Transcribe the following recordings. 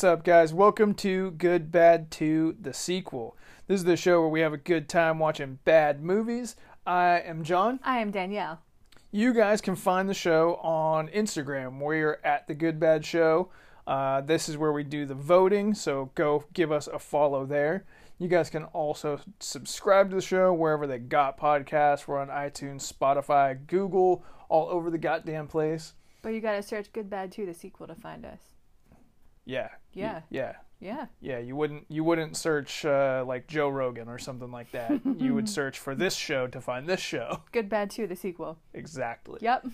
What's up, guys? Welcome to Good Bad 2, the sequel. This is the show where we have a good time watching bad movies. I am John. I am Danielle. You guys can find the show on Instagram. We're at the Good Bad Show. Uh, this is where we do the voting, so go give us a follow there. You guys can also subscribe to the show wherever they got podcasts. We're on iTunes, Spotify, Google, all over the goddamn place. But you gotta search Good Bad 2, the sequel, to find us. Yeah. Yeah. Yeah. Yeah. Yeah, you wouldn't you wouldn't search uh, like Joe Rogan or something like that. you would search for this show to find this show. Good Bad 2, the sequel. Exactly. Yep.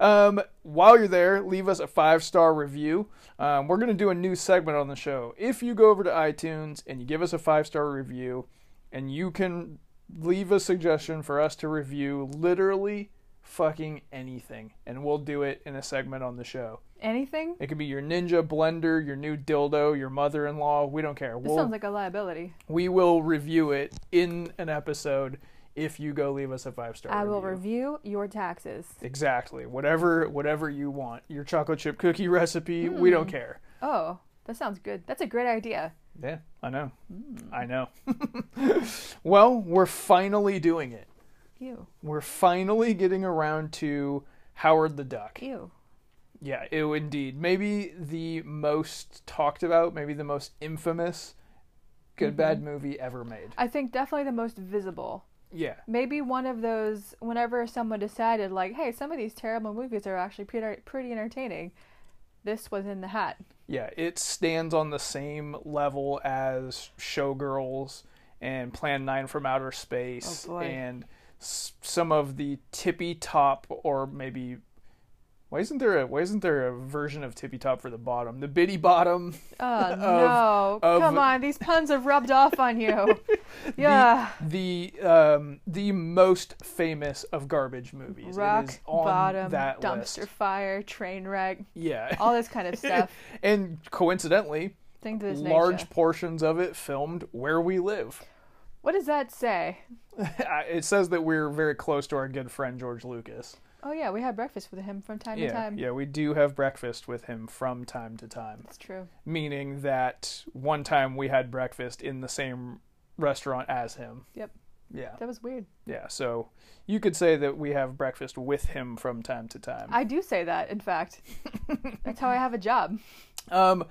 Um, while you're there, leave us a five star review. Um, we're gonna do a new segment on the show. If you go over to iTunes and you give us a five star review, and you can leave a suggestion for us to review literally fucking anything, and we'll do it in a segment on the show. Anything? It could be your ninja blender, your new dildo, your mother-in-law. We don't care. This We'll, sounds like a liability. we will review it in an episode if you go leave us a five star. I will review your taxes. Exactly. Whatever whatever you want. Your chocolate chip cookie recipe, we don't Hmm. care. Oh, that sounds good. That's a great idea. Yeah, I know. Hmm. I know. well, we're finally doing it. Ew. We're finally getting around to Howard the Duck. Ew. Yeah, ew indeed. Maybe the most talked about, maybe the most infamous good mm-hmm. bad movie ever made. I think definitely the most visible. Yeah. Maybe one of those, whenever someone decided, like, hey, some of these terrible movies are actually pretty, pretty entertaining, this was in the hat. Yeah, it stands on the same level as Showgirls and Plan 9 from Outer Space Oh, and s- some of the tippy top or maybe why isn't there a why isn't there a version of tippy top for the bottom? The bitty bottom. Oh, no. of- Come on. These puns have rubbed off on you. yeah. The um the most famous of garbage movies. Rock bottom, that dumpster list. fire, train wreck, Yeah. all this kind of stuff. and coincidentally, Thing to this large nature. portions of it filmed where we live. What does that say? it says that we're very close to our good friend George Lucas. Oh yeah, we had breakfast with him from time to time. yeah, we do have breakfast with him from time to time. It's true. Meaning that one time we had breakfast in the same restaurant as him. Yep. Yeah, That was weird. yeah. So you could say that we have breakfast with him from time to time. I do say that, in fact. That's how I have a job. Um,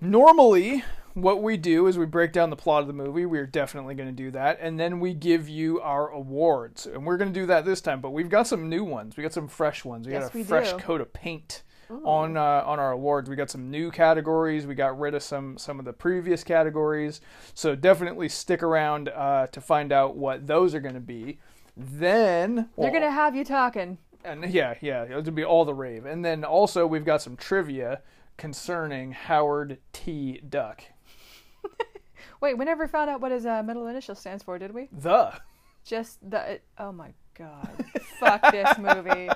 normally, what we do is we break down the plot of the movie. We're definitely going to do that, and then we give you our awards, and we're going to do that this time. But we've got some new ones. We got some fresh ones. We Yes, got a we fresh do. coat of paint on uh, on our awards. We got some new categories. We got rid of some some of the previous categories. So definitely stick around uh, to find out what those are going to be. Then They're gonna have you talking. and yeah, yeah, it'll be all the rave. And then also we've got some trivia concerning Howard T. Duck. Wait, we never found out what his uh, middle initial stands for, did we? The Just the. Oh my god. Fuck this movie.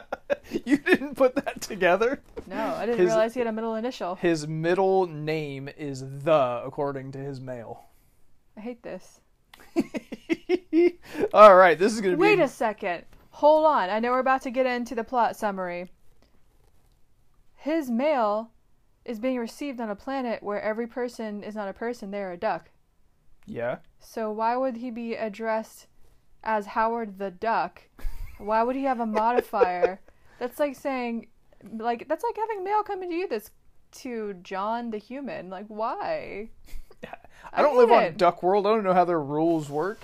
you didn't put that together. No, I didn't His- realize he had a middle initial. His middle name is the, according to his mail. I hate this. all right, this is gonna be. Wait a second. Hold on. I know we're about to get into the plot summary. His mail is being received on a planet where every person is not a person, they're a duck. Yeah, So why would he be addressed as Howard the Duck? Why would he have a modifier? that's like saying like that's like having mail coming to you that's to John the human. Like why? I don't hate live on. Duck World. I don't know how their rules work.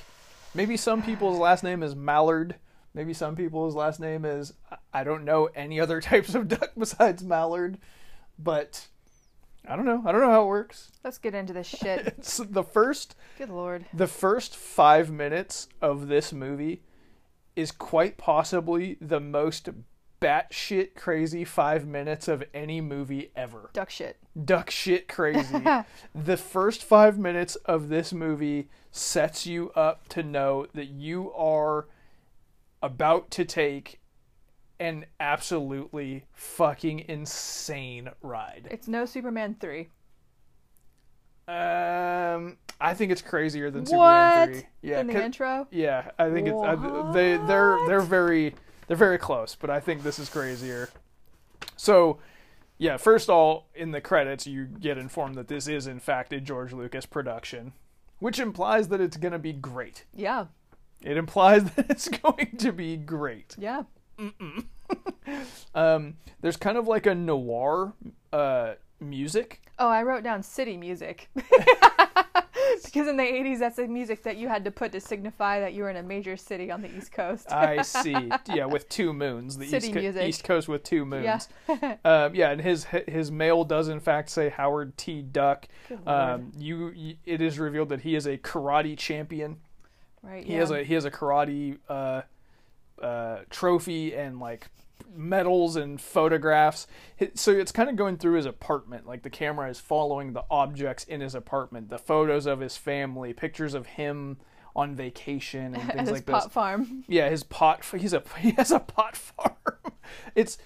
Maybe some people's last name is Mallard. Maybe some people's last name is I don't know any other types of duck besides Mallard. But I don't know. I don't know how it works. Let's get into this shit. It's the first Good lord. the first 5 minutes of this movie is quite possibly the most batshit crazy 5 minutes of any movie ever Duck shit. duck shit crazy. the first five minutes of this movie sets you up to know that you are about to take an absolutely fucking insane ride. It's no Superman 3. Um, I think it's crazier than what? Superman three. Yeah, In the 'cause- intro? yeah. I think it's I, they they're they're very they're very close, but I think this is crazier. So Yeah, first of all, in the credits, you get informed that this is, in fact, a George Lucas production, which implies that it's going to be great. Yeah. It implies that it's going to be great. Yeah. Um, there's kind of like a noir uh, music. Oh, I wrote down city music. because in the 80s, that's the music that you had to put to signify that you were in a major city on the East Coast. I see. Yeah, with two moons. The City East, Co- music. East Coast with two moons. Yeah. um, yeah, and his his mail does in fact say Howard T. Duck. Um, you, you, it is revealed that he is a karate champion. right. He yeah. has a he has a karate uh, uh, trophy and like medals and photographs. So it's kind of going through his apartment. Like the camera is following the objects in his apartment, the photos of his family, pictures of him on vacation and things his like pot this. farm. Yeah, his pot. He's a he has a pot farm. It's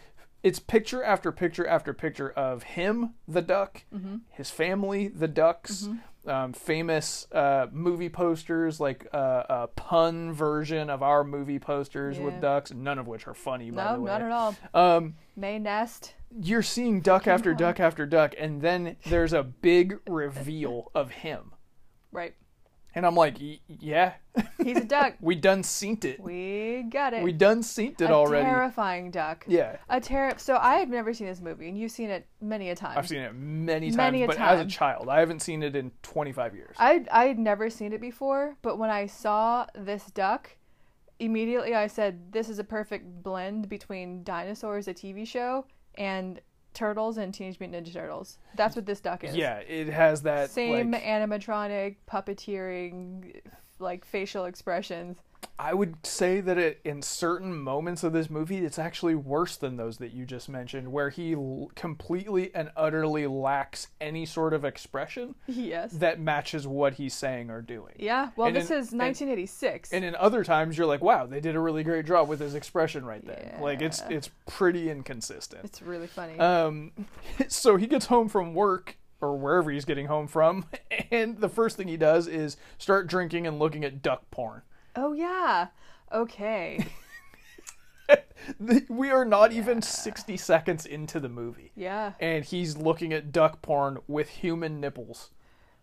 it's picture after picture after picture of him, the duck, Mm-hmm. his family, the ducks, um, famous uh, movie posters like uh, a pun version of our movie posters with ducks, none of which are funny. By No, the way, not at all. Um, May Nest. you're seeing duck after duck after duck, and then there's a big reveal of him, Right. And I'm like, yeah, He's a duck. we done seen it. we got it. We done seen it a already. terrifying duck. Yeah. A terror. So I had never seen this movie, and you've seen it many a time. I've seen it many times, Many but as a child, I haven't seen it in 25 years. I I had never seen it before, but when I saw this duck, immediately I said, "This is a perfect blend between Dinosaurs, a TV show, and Turtles and Teenage Mutant Ninja Turtles." That's what this duck is. yeah, it has that Same like, animatronic puppeteering, like facial expressions. I would say that it in certain moments of this movie, it's actually worse than those that you just mentioned, where he l- completely and utterly lacks any sort of expression Yes. that matches what he's saying or doing. Yeah. Well, And this in- is 1986. And in other times, you're like, "Wow, they did a really great job with his expression right there." Like it's it's pretty inconsistent. it's really funny. Um, so he gets home from work or wherever he's getting home from, and the first thing he does is start drinking and looking at duck porn. Oh yeah. Okay. We are not even 60 seconds into the movie, Yeah. and he's looking at duck porn with human nipples.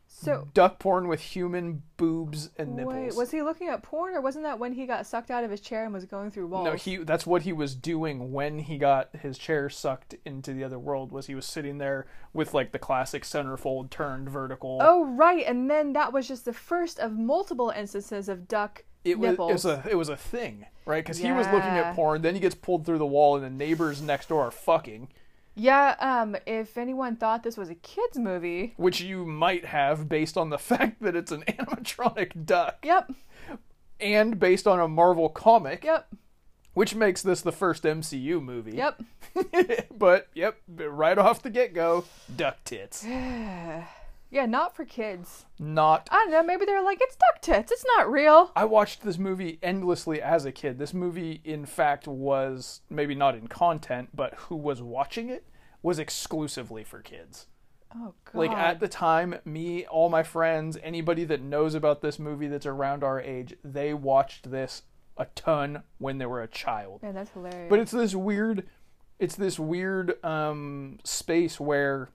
So Duck porn with human boobs and nipples. Wait, was he looking at porn, or wasn't that when he got sucked out of his chair and was going through walls? no, he that's what he was doing when he got his chair sucked into the other world was he was sitting there with like the classic centerfold turned vertical. Oh right, and then that was just the first of multiple instances of duck it was, it was a it was a thing, right? Because he was looking at porn, then he gets pulled through the wall, and the neighbors next door are fucking, yeah. Um, if anyone thought this was a kids movie, which you might have based on the fact that it's an animatronic duck, yep, and based on a Marvel comic, yep, which makes this the first MCU movie. yep. but yep, right off the get go, duck tits. yeah, not for kids. Not. I don't know. Maybe they're like, it's duck tits. It's not real. I watched this movie endlessly as a kid. This movie, in fact, was maybe not in content, but who was watching it was exclusively for kids. Oh god. Like at the time, me, all my friends, anybody that knows about this movie that's around our age, they watched this a ton when they were a child. Man, that's hilarious. But it's this weird it's this weird um space where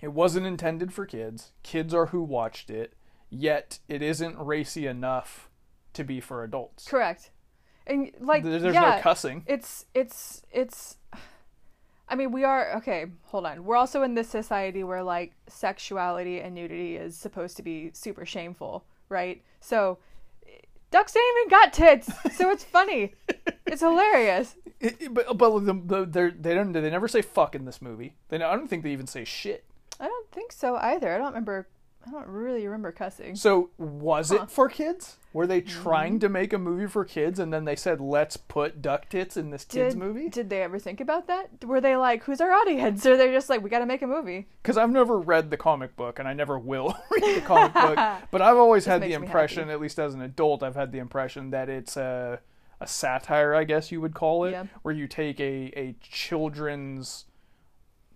it wasn't intended for kids. Kids are who watched it, yet it isn't racy enough to be for adults. correct. And like, There- There's yeah, no cussing. it's it's it's I mean, we are okay, hold on. We're also in this society where like sexuality and nudity is supposed to be super shameful, right? So ducks ain't even got tits, so it's funny. it's hilarious. It- it- but but the, the, they're- they don't they never say fuck in this movie. They I don't think they even say shit. I don't think so either. I don't remember I don't really remember cussing. So was Huh. Mm-hmm. it for kids? Were they trying to make a movie for kids and then they said let's put duck tits in this kids did, movie? Did they ever think about that? Were they like, who's our audience? Or they're just like, we gotta make a movie. Because I've never read the comic book and I never will read the comic book, but I've always had the impression, at least as an adult, I've had the impression that it's a a satire, I guess you would call it, Yeah. where you take a a children's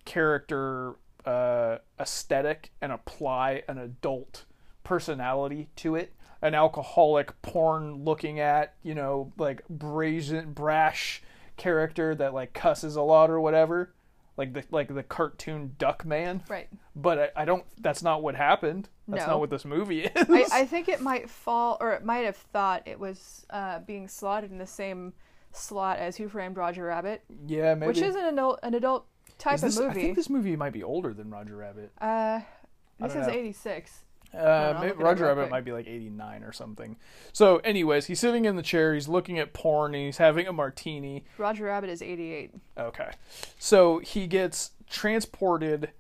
character uh, aesthetic and apply an adult personality to it. An alcoholic, porn looking at, you know, like brazen, brash character that like cusses a lot or whatever. like the like the cartoon Duckman. Right. But I, I don't. That's not what happened. That's No. not what this movie is. I, I think it might fall, or it might have thought it was uh, being slotted in the same slot as Who Framed Roger Rabbit, yeah, maybe. which is an adult, an adult type this- of I think this movie might be older than Roger Rabbit. uh, this is 86. Uh, I'll maybe look it up Roger Rabbit might be like 89 or something. So, anyways, he's sitting in the chair. He's looking at porn. And he's having a martini. Roger Rabbit is 88. Okay. So he gets transported,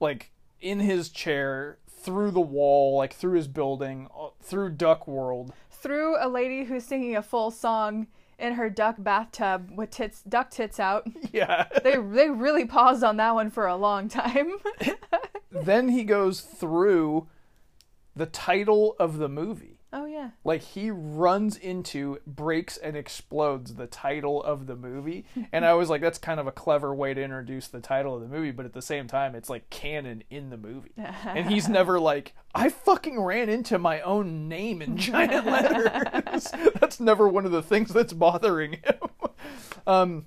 like, in his chair through the wall, like, through his building, uh, through Duck World. Through a lady who's singing a full song in her duck bathtub with tits, duck tits out. Yeah. They they really paused on that one for a long time. then he goes through the title of the movie. Oh yeah. Like he runs into, breaks, and explodes the title of the movie. And I was like, that's kind of a clever way to introduce the title of the movie, but at the same time, it's like canon in the movie. And he's never like, I fucking ran into my own name in giant letters. that's never one of the things that's bothering him. Um,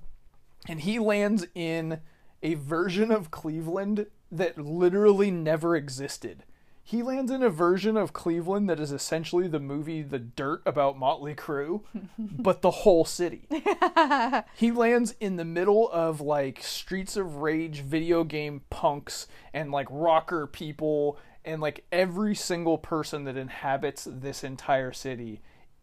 and he lands in a version of Cleveland that literally never existed. He lands in a version of Cleveland that is essentially the movie The Dirt about Motley Crue, but the whole city. he lands in the middle of like Streets of Rage video game punks and like rocker people and like every single person that inhabits this entire city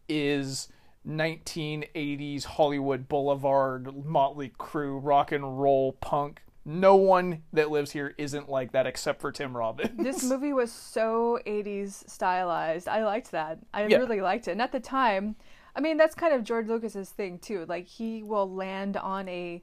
is 1980s Hollywood Boulevard Motley Crue rock and roll punk. No one that lives here isn't like that except for Tim Robbins. This movie was so 80s stylized. I liked that. I Yeah. really liked it. And at the time, I mean, that's kind of George Lucas's thing too. Like he will land on a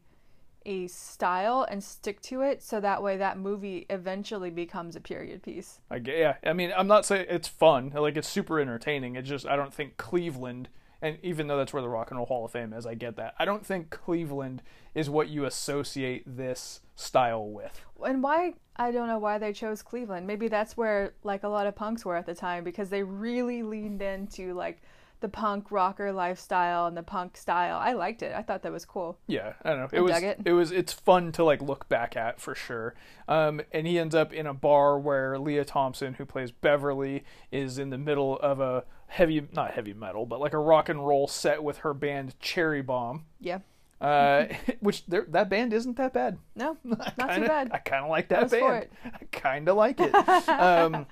a style and stick to it so that way that movie eventually becomes a period piece. I get, yeah, I mean, I'm not saying it's fun. Like it's super entertaining. It's just I don't think Cleveland, and even though that's where the Rock and Roll Hall of Fame is, I get that. I don't think Cleveland is what you associate this style with. And why I don't know why they chose Cleveland. Maybe that's where like a lot of punks were at the time because they really leaned into like the punk rocker lifestyle and the punk style. I liked it. I thought that was cool. Yeah, I don't know. It I was dug it. was it's fun to like look back at for sure. Um, and he ends up in a bar where Lea Thompson, who plays Beverly, is in the middle of a heavy not heavy metal, but like a rock and roll set with her band Cherry Bomb. Yeah. Uh, which that band isn't that bad. No, not kinda, too bad. I kind of like that band. I kind of like it. um,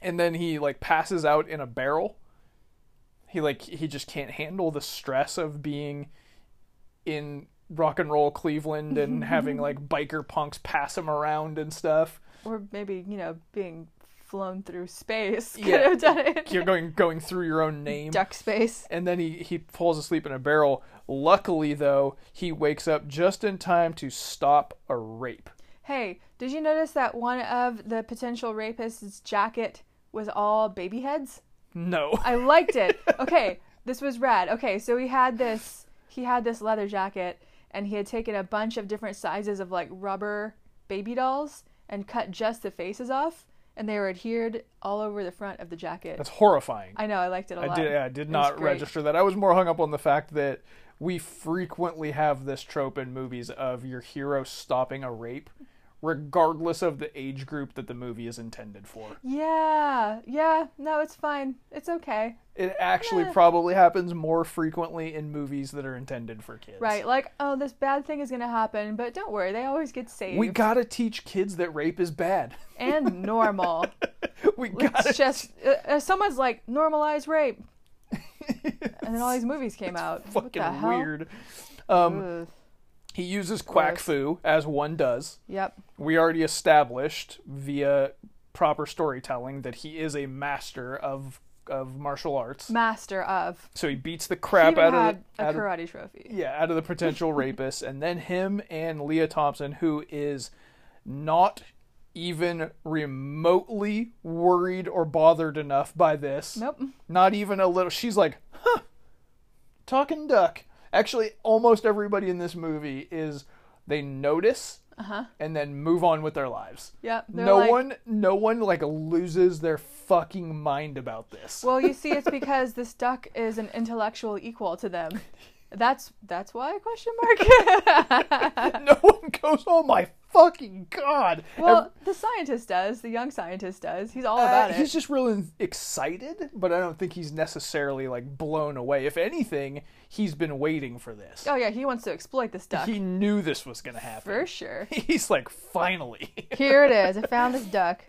and then he like passes out in a barrel. He like he just can't handle the stress of being in rock and roll Cleveland and having like biker punks pass him around and stuff. Or maybe, you know, being flown through space could Yeah. have done it. You're going going through your own name. Duck space. and then he, he falls asleep in a barrel. Luckily, though, he wakes up just in time to stop a rape. Hey, did you notice that one of the potential rapists' jacket was all baby heads? No. I liked it. Okay, this was rad. Okay, so he had this he had this leather jacket and he had taken a bunch of different sizes of like rubber baby dolls and cut just the faces off and they were adhered all over the front of the jacket. That's horrifying. I know, I liked it a I lot. did. I did It not register that. I was more hung up on the fact that we frequently have this trope in movies of your hero stopping a rape, regardless of the age group that the movie is intended for. Yeah, yeah, no, it's fine. It's okay. It actually Yeah. probably happens more frequently in movies that are intended for kids. Right, like, oh, this bad thing is gonna happen, but don't worry, they always get saved. We gotta teach kids that rape is bad. and normal. we gotta. Just uh, uh, someone's like normalize rape, and then all these movies came out. what fucking weird. Um. He uses quack fu as one does. Yep. we already established via proper storytelling that he is a master of of martial arts. Master of. So he beats the crap out of, a out of karate trophy. yeah out of the potential rapist, and then him and Lea Thompson, who is not even remotely worried or bothered enough by this. Nope. Not even a little. She's like, huh, talking duck. Actually, almost everybody in this movie is they notice Uh huh. and then move on with their lives. They're no like- one no one like loses their fucking mind about this. Well, you see, it's because this duck is an intellectual equal to them. That's that's why question mark. no one goes, "Oh my fucking god!" well, the scientist does. The young scientist does. He's all Uh, about it. He's just really excited, but I don't think he's necessarily like blown away. If anything, he's been waiting for this. Oh yeah, he wants to exploit this duck He knew this was going to happen. for sure. He's like, finally. Here it is. I found this duck.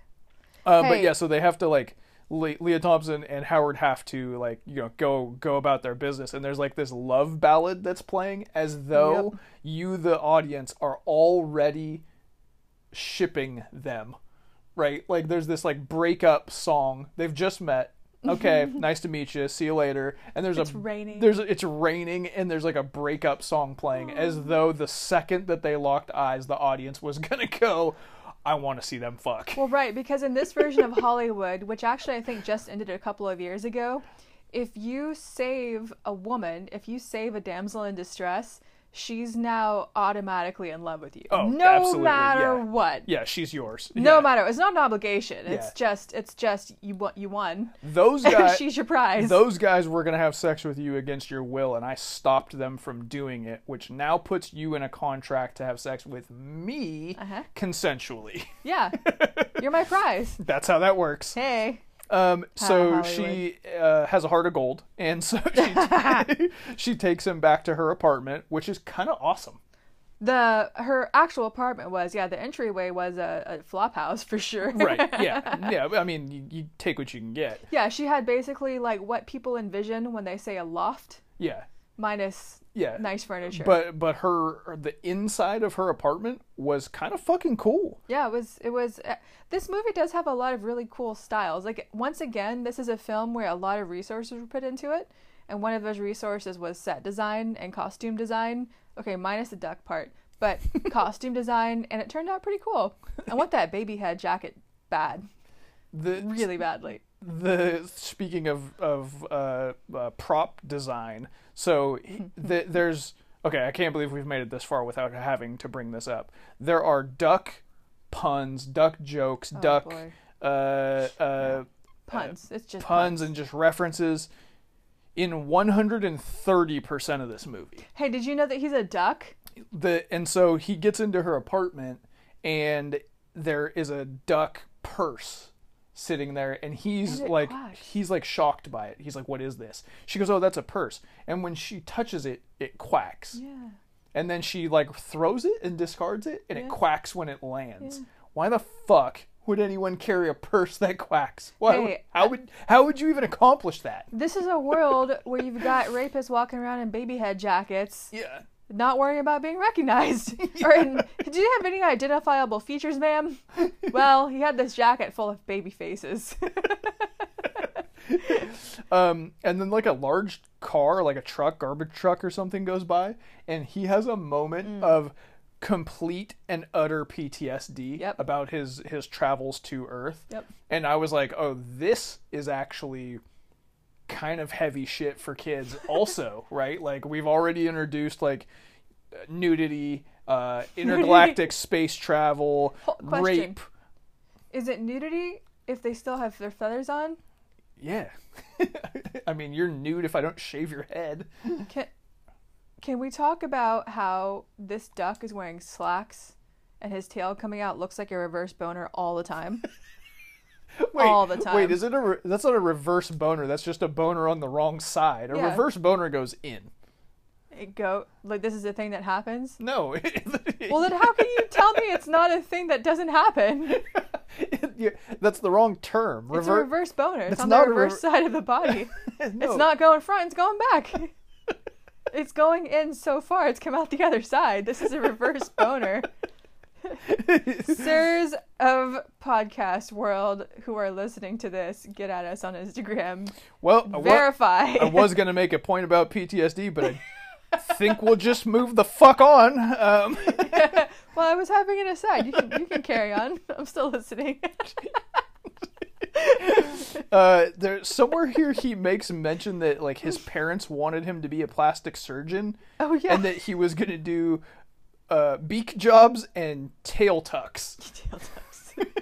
Uh, But yeah, so they have to like Le- Lea Thompson and Howard have to like you know go go about their business, and there's like this love ballad that's playing as though Yep. you, the audience, are already shipping them, right? Like there's this like breakup song. They've just met. Okay, nice to meet you. See you later. And there's It's a raining. there's it's raining and there's like a breakup song playing as though the second that they locked eyes, the audience was gonna go. I want to see them fuck. Well, right, because in this version of Hollywood, which actually I think just ended a couple of years ago, if you save a woman, if you save a damsel in distress, she's now automatically in love with you. Oh, no absolutely, matter yeah. what. Yeah, she's yours. No Yeah. matter. It's not an obligation. It's Yeah. just it's just you won you won. Those guys she's your prize. those guys were going to have sex with you against your will and I stopped them from doing it, which now puts you in a contract to have sex with me Uh-huh. consensually. Yeah. You're my prize. That's how that works. Hey. Um, so she uh, has a heart of gold, and so she, she takes him back to her apartment, which is kind of awesome. The her actual apartment was yeah the entryway was a, a flop house for sure. Right? Yeah, yeah. I mean, you, you take what you can get. Yeah, she had basically like what people envision when they say a loft Yeah, minus yeah. nice furniture. But but her the inside of her apartment was kind of fucking cool. yeah, it was it was uh, this movie does have a lot of really cool styles. Like once again, this is a film where a lot of resources were put into it, and one of those resources was set design and costume design. Okay, minus the duck part, but costume design, and it turned out pretty cool. I want that baby head jacket bad, The really badly. The speaking of of uh, uh, prop design, so the, there's okay. I can't believe we've made it this far without having to bring this up. There are duck puns, duck jokes, duck Oh, boy. uh, uh, Puns. it's just puns, and just references in 130 percent of this movie. Hey, did you know that he's a duck? the and so he gets into her apartment and there is a duck purse sitting there and he's like he's like shocked by it. He's like what is this? She goes oh that's a purse. And when she touches it it quacks. Yeah. and then she like throws it and discards it and it quacks when it lands. Why the fuck would anyone carry a purse that quacks? Why would, Hey, how would how would you even accomplish that? This is a world where you've got rapists walking around in baby head jackets, yeah not worrying about being recognized. Or in, did you have any identifiable features, ma'am? Well, he had this jacket full of baby faces. Um, and then like a large car, like a truck, garbage truck or something goes by, and he has a moment Mm. of complete and utter PTSD Yep. about his his travels to Earth. Yep. And I was like, oh, this is actually kind of heavy shit for kids also, right? Like we've already introduced like nudity, uh, intergalactic space travel, question. rape. is it nudity if they still have their feathers on? Yeah. I mean, you're nude if I don't shave your head. Can, can we talk about how this duck is wearing slacks and his tail coming out looks like a reverse boner all the time? Wait, all the time. Wait, is it a? Re- that's not a reverse boner. That's just a boner on the wrong side. A Yeah. reverse boner goes in. It go like this is a thing that happens. No. Well, then how can you tell me it's not a thing that doesn't happen? Yeah, that's the wrong term. It's a reverse boner. It's, It's on the reverse rever- side of the body. No. It's not going front, it's going back. it's going in so far, it's come out the other side. This is a reverse boner. Sirs of podcast world who are listening to this, get at us on Instagram. Well, I wa- Verify. I was gonna make a point about PTSD, but I think we'll just move the fuck on. Um, well, I was having an aside. You can you can carry on. I'm still listening. uh, there somewhere here he makes mention that like his parents wanted him to be a plastic surgeon, oh yeah. and that he was gonna do uh, beak jobs and tail tucks. Tail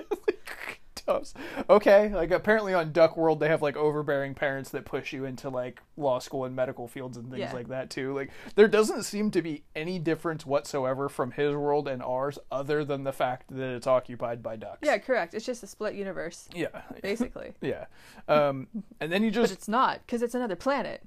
tucks. Okay, like apparently on Duck World they have like overbearing parents that push you into like law school and medical fields and things Yeah. like that too. Like there doesn't seem to be any difference whatsoever from his world and ours, other than the fact that it's occupied by ducks. Yeah, correct. It's just a split universe, yeah, basically. yeah. Um, and then you but just it's not because it's another planet.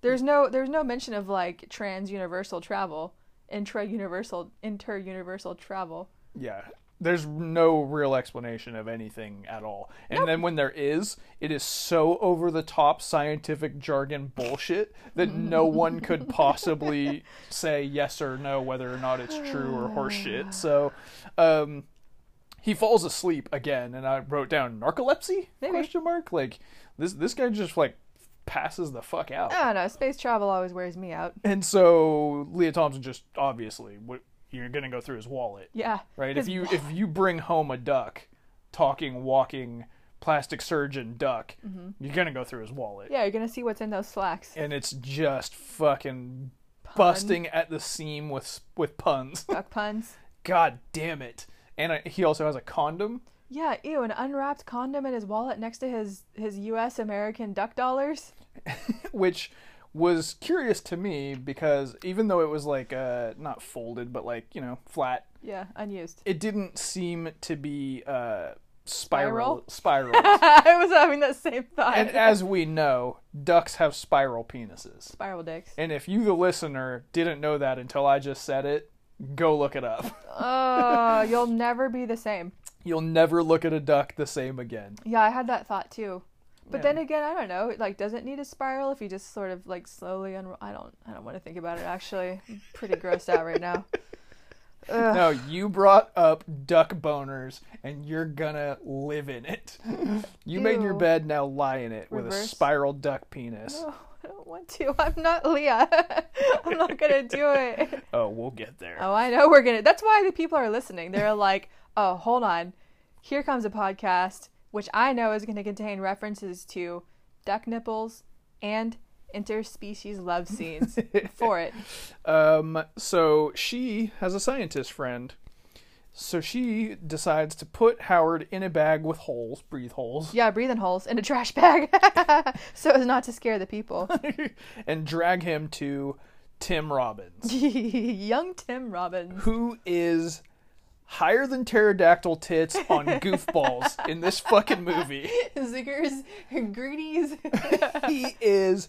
There's no there's no mention of like trans universal travel, intra universal inter universal travel. Yeah. There's no real explanation of anything at all. And then when there is, it is so over the top scientific jargon bullshit that no one could possibly say yes or no whether or not it's true or horseshit. So, um he falls asleep again and I wrote down narcolepsy? Maybe. Question mark? Like this this guy just like passes the fuck out. I don't know. Space travel always wears me out. And so Lea Thompson just obviously you're going to go through his wallet Yeah. right? If you if you bring home a duck, talking, walking, plastic surgeon duck, you're gonna go through his wallet, Mm-hmm. Yeah, you're gonna see what's in those slacks. and it's just fucking busting at the seam with with puns. Duck puns. God damn it! And I, he also has a condom, Yeah, ew, an unwrapped condom in his wallet next to his his U.S. American duck dollars. which was curious to me because even though it was like uh not folded but like you know flat, Yeah, unused. it didn't seem to be uh spiral Spiral? spiral. I was having that same thought. and as we know, ducks have spiral penises. Spiral dicks. And if you, the listener, didn't know that until I just said it, go look it up. Oh, you'll never be the same. You'll never look at a duck the same again. Yeah, I had that thought too. But Yeah. then again, I don't know. Like, does it need a spiral if you just sort of like slowly unroll? I don't. I don't want to think about it. Actually, I'm pretty grossed out right now. Ugh. No, you brought up duck boners, and you're gonna live in it. You made your bed, now lie in it with a spiral duck penis. No, I don't want to. I'm not Lea. I'm not gonna do it. Oh, we'll get there. Oh, I know we're gonna. That's why the people are listening. They're like, oh, hold on. Here comes a podcast, which I know is gonna contain references to duck nipples and interspecies love scenes for it. Um, so she has a scientist friend. So she decides to put Howard in a bag with holes, breathe holes, Yeah, breathing holes in a trash bag, so as not to scare the people. and drag him to Tim Robbins. Young Tim Robbins. who is higher than pterodactyl tits on goofballs in this fucking movie. Ziggers, greedies. He is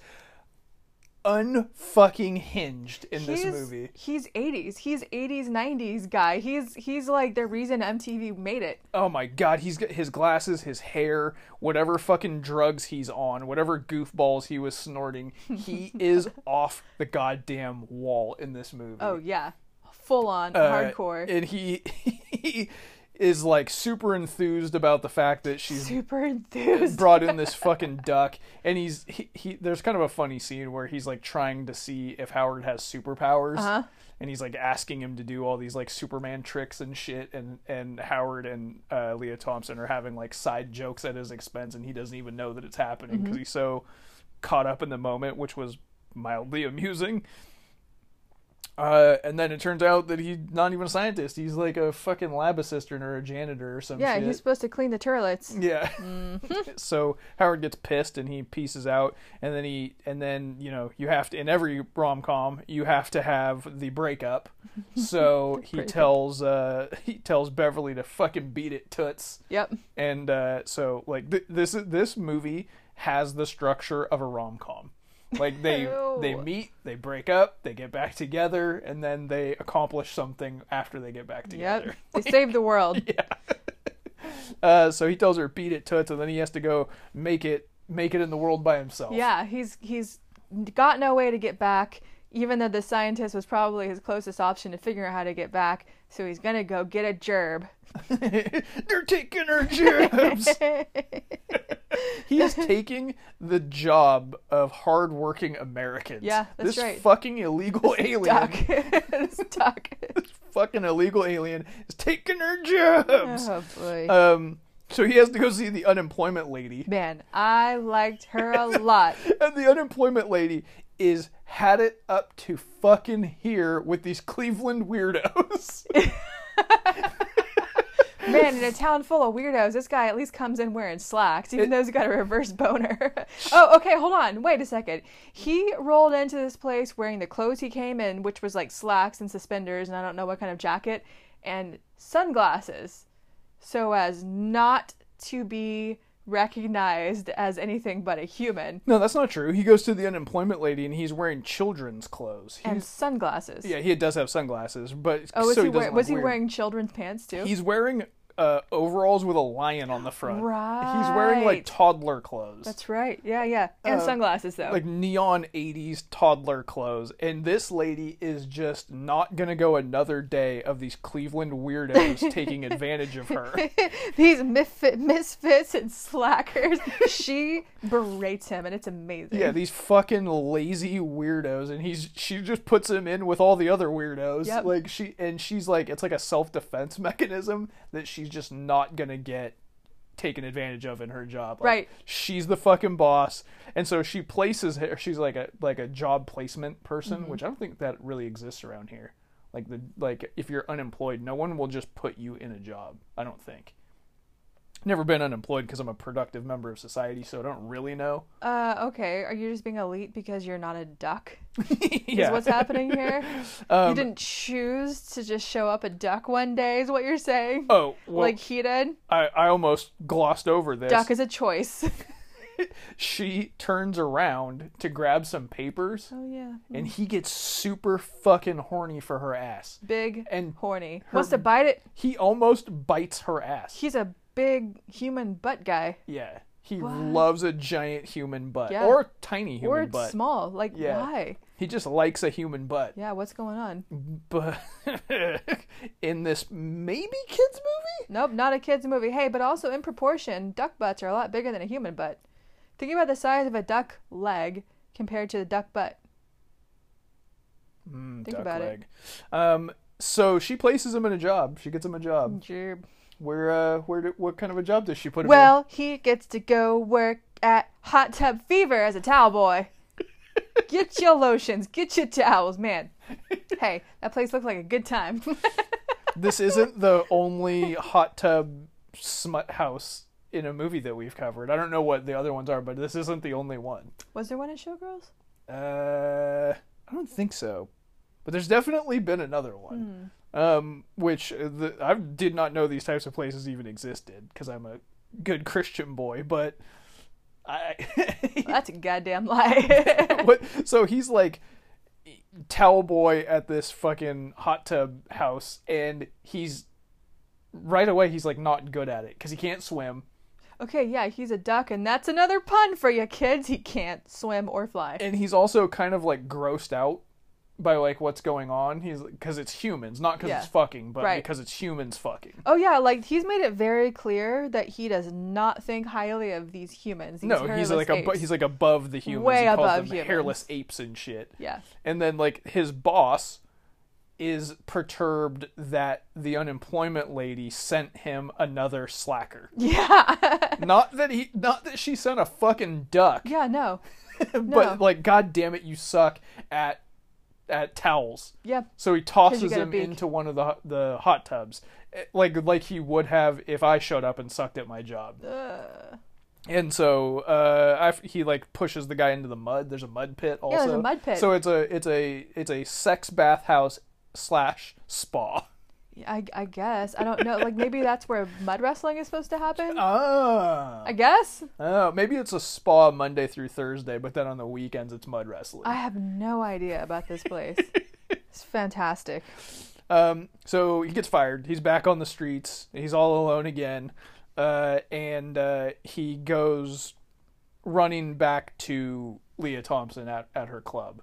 unfucking hinged in this movie. He's 80s. He's 80s, 90s guy. He's he's like the reason MTV made it. Oh my god, he's got his glasses, his hair, whatever fucking drugs he's on, whatever goofballs he was snorting, he is off the goddamn wall in this movie. Oh yeah, full on Uh, hardcore. And he he is like super enthused about the fact that she's Super enthused. brought in this fucking duck and he's he, he there's kind of a funny scene where he's like trying to see if Howard has superpowers Uh-huh. and he's like asking him to do all these like Superman tricks and shit and and Howard and uh, Lea Thompson are having like side jokes at his expense and he doesn't even know that it's happening because he's so caught up in the moment which was mildly amusing uh, and then it turns out that he's not even a scientist. He's like a fucking lab assistant or a janitor or something. yeah, shit. he's supposed to clean the toilets. Yeah. Mm-hmm. so Howard gets pissed and he pieces out, and then he and then you know you have to in every rom com you have to have the breakup. So he tells uh he tells Beverly to fucking beat it toots, Yep. and uh, so like th- this this movie has the structure of a rom com. Like they they meet, they break up, they get back together, and then they accomplish something after they get back together. Yep. They save the world. Uh, so he tells her beat it toots, and then he has to go make it make it in the world by himself. Yeah, he's he's got no way to get back. Even though the scientist was probably his closest option to figure out how to get back, so he's gonna go get a gerb. They're taking her jobs. he is taking the job of hardworking Americans. Yeah, that's this right. fucking illegal alien, Duck. It's duck. fucking illegal alien, is taking her jobs. Oh boy. Um, so he has to go see the unemployment lady, Man, I liked her a lot. and the unemployment lady is had it up to fucking here with these Cleveland weirdos. Man, in a town full of weirdos, this guy at least comes in wearing slacks, even It- though he's got a reverse boner. oh, okay, hold on. Wait a second. He rolled into this place wearing the clothes he came in, which was like slacks and suspenders, and I don't know what kind of jacket, and sunglasses, so as not to be recognized as anything but a human, No, that's not true. He goes to the unemployment lady and he's wearing children's clothes. and He's, sunglasses. yeah, he does have sunglasses, but Oh, was so he, he wear- was he wearing children's pants too? He's wearing uh, overalls with a lion on the front. right. He's wearing like toddler clothes. That's right. Yeah, yeah. And Uh, sunglasses though. like neon 80s toddler clothes and this lady is just not gonna go another day of these cleveland weirdos taking advantage of her These misfit, misfits and slackers. she berates him, and it's amazing. yeah these fucking lazy weirdos and he's she just puts him in with all the other weirdos Yep. like she and she's like it's like a self-defense mechanism that she's just not gonna get taken advantage of in her job Like, Right. she's the fucking boss and so she places her she's like a like a job placement person Mm-hmm. which i don't think that really exists around here like the like if you're unemployed no one will just put you in a job i don't think never been unemployed because i'm a productive member of society so i don't really know Uh, okay. Are you just being elite because you're not a duck? Is yeah what's happening here? Um, you didn't choose to just show up a duck one day, is what you're saying? oh well like he did? I, I almost glossed over this Duck is a choice. she turns around to grab some papers oh, yeah. and he gets super fucking horny for her ass Big, and horny. her- Wants to bite it. he almost bites her ass He's a big human butt guy. Yeah. He What? loves a giant human butt Yeah. or tiny human or butt. small. Like, Yeah. why? He just likes a human butt. Yeah, what's going on? But in this maybe kids movie? Nope, not a kid's movie. Hey, but also in proportion, duck butts are a lot bigger than a human butt. Think about the size of a duck leg compared to the duck butt. Mm, Think duck about it. Um so she places him in a job. She gets him a job. Gerb. Where uh where do, what kind of a job does she put him Well, he gets to go work at Hot Tub Fever as a towel boy. Get your lotions, get your towels, man. Hey, that place looked like a good time. This isn't the only hot tub smut house in a movie that we've covered. I don't know what the other ones are, but this isn't the only one. Was there one in Showgirls? Uh, I don't think so, but there's definitely been another one. Um, which uh, the, I did not know these types of places even existed because I'm a good Christian boy. But I, That's a goddamn lie. what? So he's like towel boy at this fucking hot tub house, and he's right away he's like not good at it because he can't swim. okay, yeah, he's a duck, and that's another pun for you kids. He can't swim or fly. and he's also kind of like grossed out by like what's going on. He's because it's humans, not because Yeah. it's fucking, but Right. because it's humans fucking. Oh yeah, like he's made it very clear that he does not think highly of these humans. These no, he's like apes. he's like above the humans. Way he calls above them humans. hairless apes and shit. yeah. And then like his boss is perturbed that the unemployment lady sent him another slacker. Yeah. not that he not that she sent a fucking duck, yeah, no. but no. like god damn it you suck at at towels. Yeah. So he tosses him beak. into one of the the hot tubs, eh, like like he would have if I showed up and sucked at my job. Uh, And so uh, I, he like pushes the guy into the mud. There's a mud pit also. Yeah, there's a mud pit. So it's a it's a it's a sex bathhouse slash spa. I, I guess. I don't know. Like maybe that's where mud wrestling is supposed to happen. Ah. I guess. Oh, maybe it's a spa Monday through Thursday, but then on the weekends it's mud wrestling. I have no idea about this place. it's fantastic. Um, so he gets fired. He's back on the streets. He's all alone again, uh, and uh, he goes running back to Lea Thompson at, at her club.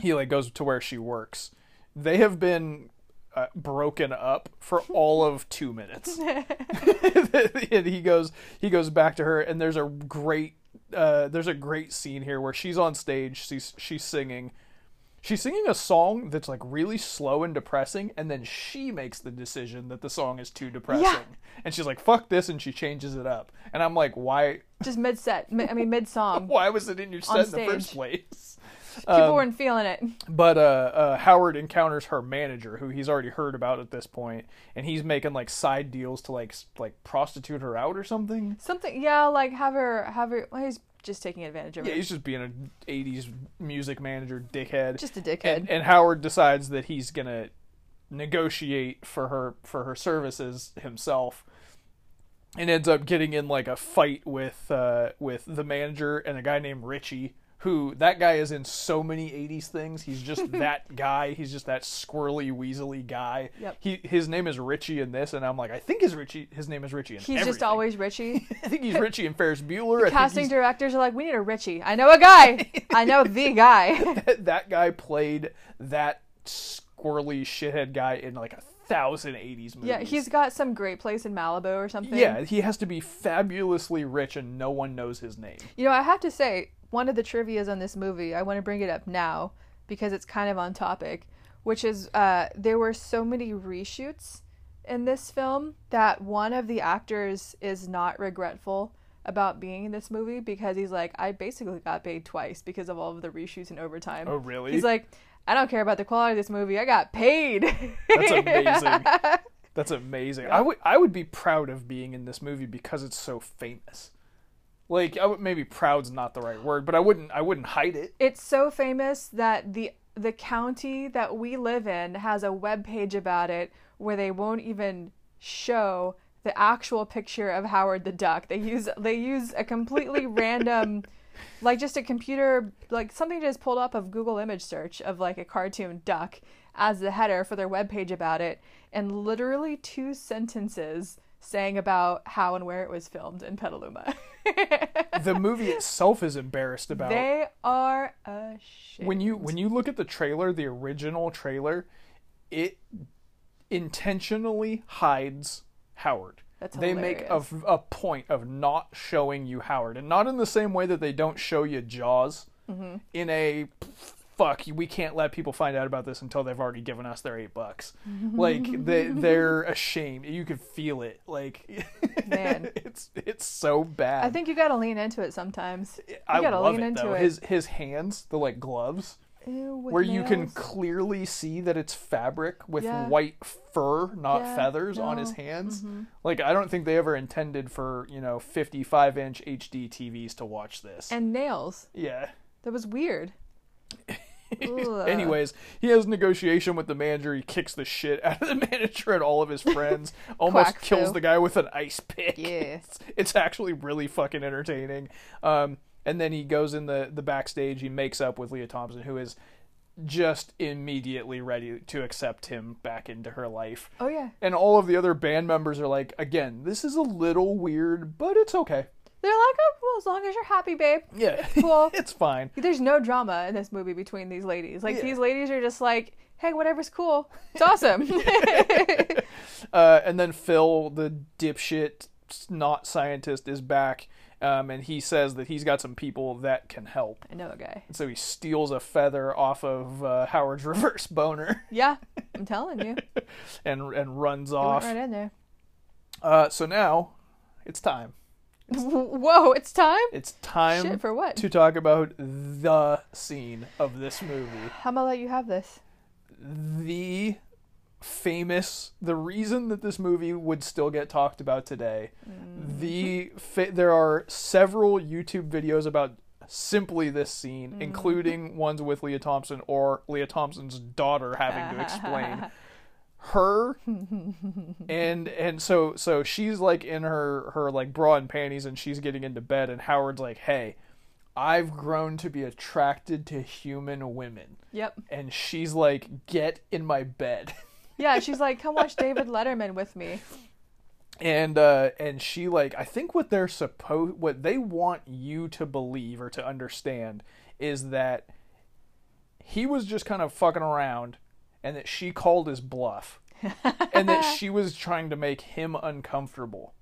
He like goes to where she works. They have been uh, broken up for all of two minutes. and he goes he goes back to her, and there's a great uh, there's a great scene here where she's on stage. She's she's singing. She's singing a song that's like really slow and depressing, and then she makes the decision that the song is too depressing, and she's like, "Fuck this," and she changes it up. And I'm like, "Why? Just mid set. I mean mid song. Why was it in your set in the first place?" People Um, weren't feeling it. But uh, uh, Howard encounters her manager, who he's already heard about at this point, and he's making like side deals to like like prostitute her out or something. Something, yeah, like have her, have her. Well, he's just taking advantage of her. Yeah, he's just being an '80s music manager dickhead. just a dickhead. and, and Howard decides that he's gonna negotiate for her for her services himself, and ends up getting in like a fight with uh, with the manager and a guy named Richie. Who that guy is in so many '80s things. He's just that guy. He's just that squirrely, weaselly guy. Yep. He his name is Richie in this, and I'm like, I think his Richie. His name is Richie. In he's just always Richie. I think he's Richie in Ferris Bueller. I Casting directors are like, we need a Richie. I know a guy. I know the guy. that guy played that squirrely shithead guy in like a thousand 80s movies. yeah, he's got some great place in Malibu or something. Yeah, he has to be fabulously rich and no one knows his name. You know, I have to say, one of the trivia's on this movie, I want to bring it up now because it's kind of on topic, which is uh, there were so many reshoots in this film that one of the actors is not regretful about being in this movie because he's like, I basically got paid twice because of all of the reshoots and overtime. Oh, really? He's like, I don't care about the quality of this movie. I got paid. That's amazing. That's amazing. I would I would be proud of being in this movie because it's so famous. Like I would maybe proud's not the right word, but I wouldn't I wouldn't hide it. it's so famous that the the county that we live in has a web page about it where they won't even show the actual picture of Howard the Duck. They use they use a completely random like just a computer like something just pulled up of Google image search of like a cartoon duck as the header for their webpage about it and literally two sentences saying about how and where it was filmed in Petaluma. The movie itself is embarrassed about they are ashamed. when you when you look at the trailer, the original trailer, it intentionally hides Howard. That's they make a, a point of not showing you Howard, and not in the same way that they don't show you Jaws. Mm-hmm. In a fuck, we can't let people find out about this until they've already given us their eight bucks. like they they're ashamed. You can feel it. Like Man. it's it's so bad. I think you gotta lean into it sometimes. You I gotta love lean it into though. it. His his hands, the like gloves, Ew, where you can clearly see that it's fabric with Yeah. white fur, not Yeah, feathers, on his no. Mm-hmm. hands. Like I don't think they ever intended for you know 55 inch HD TVs to watch this. and nails. yeah. That was weird. Anyways, he has negotiation with the manager. He kicks the shit out of the manager and all of his friends. Almost kills the guy with an ice pick. Yeah. It's, it's actually really fucking entertaining. Um, and then he goes in the the backstage. He makes up with Lea Thompson, who is just immediately ready to accept him back into her life. Oh yeah, And all of the other band members are like, again, this is a little weird, but it's okay. they're like, oh, well, as long as you're happy, babe. Yeah, Cool. it's fine. There's no drama in this movie between these ladies. Like Yeah. these ladies are just like, hey, whatever's cool. It's awesome. Uh, and then Phil, the dipshit, not scientist, is back, um, and he says that he's got some people that can help. I know a guy. And so he steals a feather off of uh, Howard's reverse boner Yeah, I'm telling you. and and runs went off. right in there. Uh, so now it's time. Whoa, it's time. It's time Shit for what? to talk about the scene of this movie. How about I let you have this? the famous the reason that this movie would still get talked about today mm. the fa- there are several youtube videos about simply this scene mm. including ones with lea thompson or lea thompson's daughter having to explain her and and so so she's like in her her like bra and panties and she's getting into bed and howard's like hey i've grown to be attracted to human women. Yep. and she's like, "Get in my bed," Yeah, she's like, come watch David Letterman with me. and uh, and she like, I think what they're supposed, what they want you to believe or to understand is that he was just kind of fucking around, and that she called his bluff, and that she was trying to make him uncomfortable.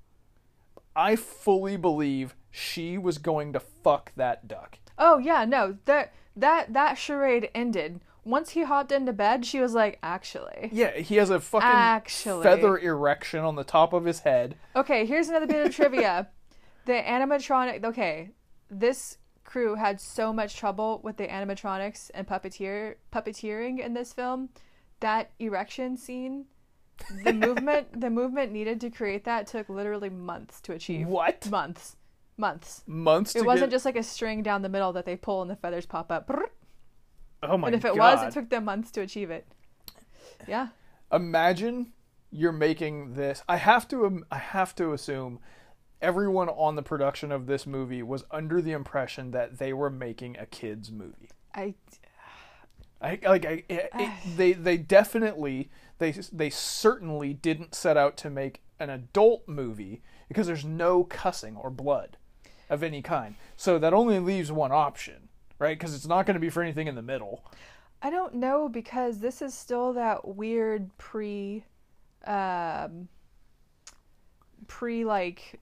I fully believe she was going to fuck that duck. Oh yeah, no, that that that charade ended. Once he hopped into bed, she was like, actually. Yeah, he has a fucking Actually. feather erection on the top of his head. Okay, here's another bit of trivia. The animatronic okay, this crew had so much trouble with the animatronics and puppeteer puppeteering in this film. That erection scene, the movement, the movement needed to create that took literally months to achieve. What? Months, months. Months to It wasn't get... just like a string down the middle that they pull and the feathers pop up. Oh my And if it god. was, it took them months to achieve it. Yeah. imagine you're making this i have to i have to assume everyone on the production of this movie was under the impression that they were making a kids movie I i like I, it, it, they they definitely they they certainly didn't set out to make an adult movie because there's no cussing or blood of any kind so that only leaves one option right because it's not going to be for anything in the middle I don't know because this is still that weird pre um pre like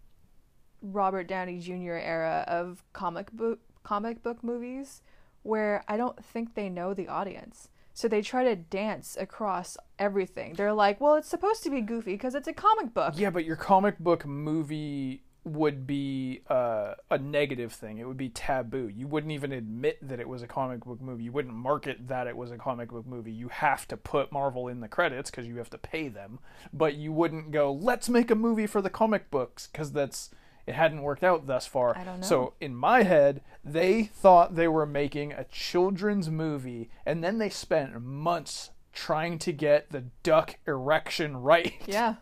Robert Downey Jr. era of comic book comic book movies where I don't think they know the audience. So they try to dance across everything. They're like, "Well, it's supposed to be goofy because it's a comic book." Yeah, but your comic book movie would be uh, a negative thing. It would be taboo. You wouldn't even admit that it was a comic book movie. You wouldn't market that it was a comic book movie. You have to put Marvel in the credits because you have to pay them. But you wouldn't go, "Let's make a movie for the comic books" because that's it hadn't worked out thus far. I don't know. So in my head, they thought they were making a children's movie, and then they spent months trying to get the duck erection right Yeah.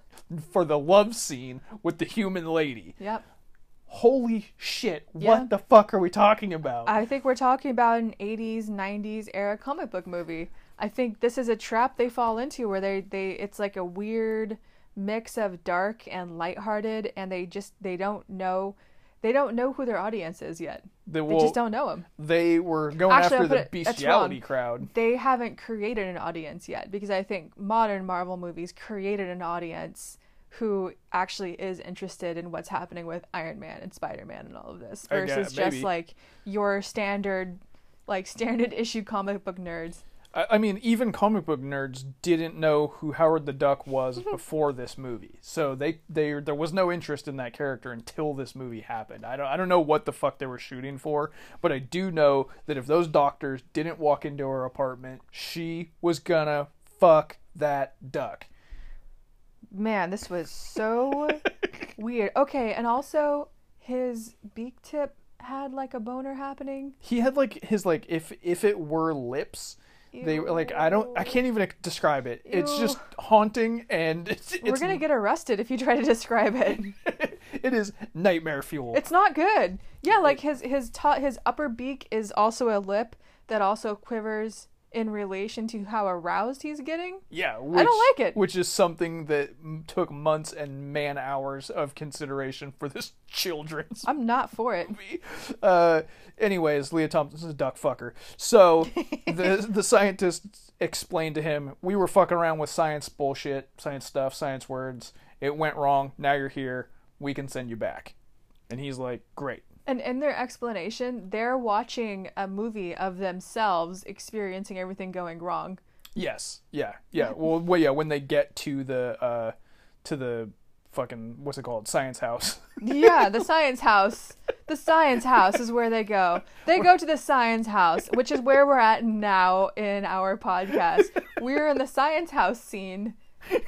For the love scene with the human lady. Yep. Holy shit, Yeah. what the fuck are we talking about? I think we're talking about an 80s, 90s era comic book movie. I think this is a trap they fall into where they, they it's like a weird mix of dark and lighthearted and they just they don't know they don't know who their audience is yet. they, They just don't know them. they were going Actually, after the it- bestiality crowd. They haven't created an audience yet because I think modern Marvel movies created an audience who actually is interested in what's happening with Iron Man and Spider Man and all of this versus just like your standard like standard issue comic book nerds. I, I mean, even comic book nerds didn't know who Howard the Duck was mm-hmm. before this movie, so they they there was no interest in that character until this movie happened. I don't I don't know what the fuck they were shooting for, but I do know that if those doctors didn't walk into her apartment, she was gonna fuck that duck. Man, this was so weird. Okay, and also his beak tip had like a boner happening. he had like his like if if it were lips they were like i don't i can't even describe it it's just haunting and it's, We're it's gonna get arrested if you try to describe it. it is nightmare fuel It's not good. Yeah, like his his to- his upper beak is also a lip that also quivers in relation to how aroused he's getting. yeah which, don't like it. which is something that took months and man hours of consideration for this children's I'm not for it. movie. Uh, anyways, Lea Thompson's a duck fucker. So the the scientists explained to him, we were fucking around with science bullshit, science stuff, science words. It went wrong. Now you're here. We can send you back. And he's like, great. And in their explanation, they're watching a movie of themselves experiencing everything going wrong. Yes. Yeah. Yeah. Well, well yeah. When they get to the uh, to the fucking what's it called science house. Yeah, the science house. The science house is where they go. They go to the science house, which is where we're at now in our podcast. We're in the science house scene. you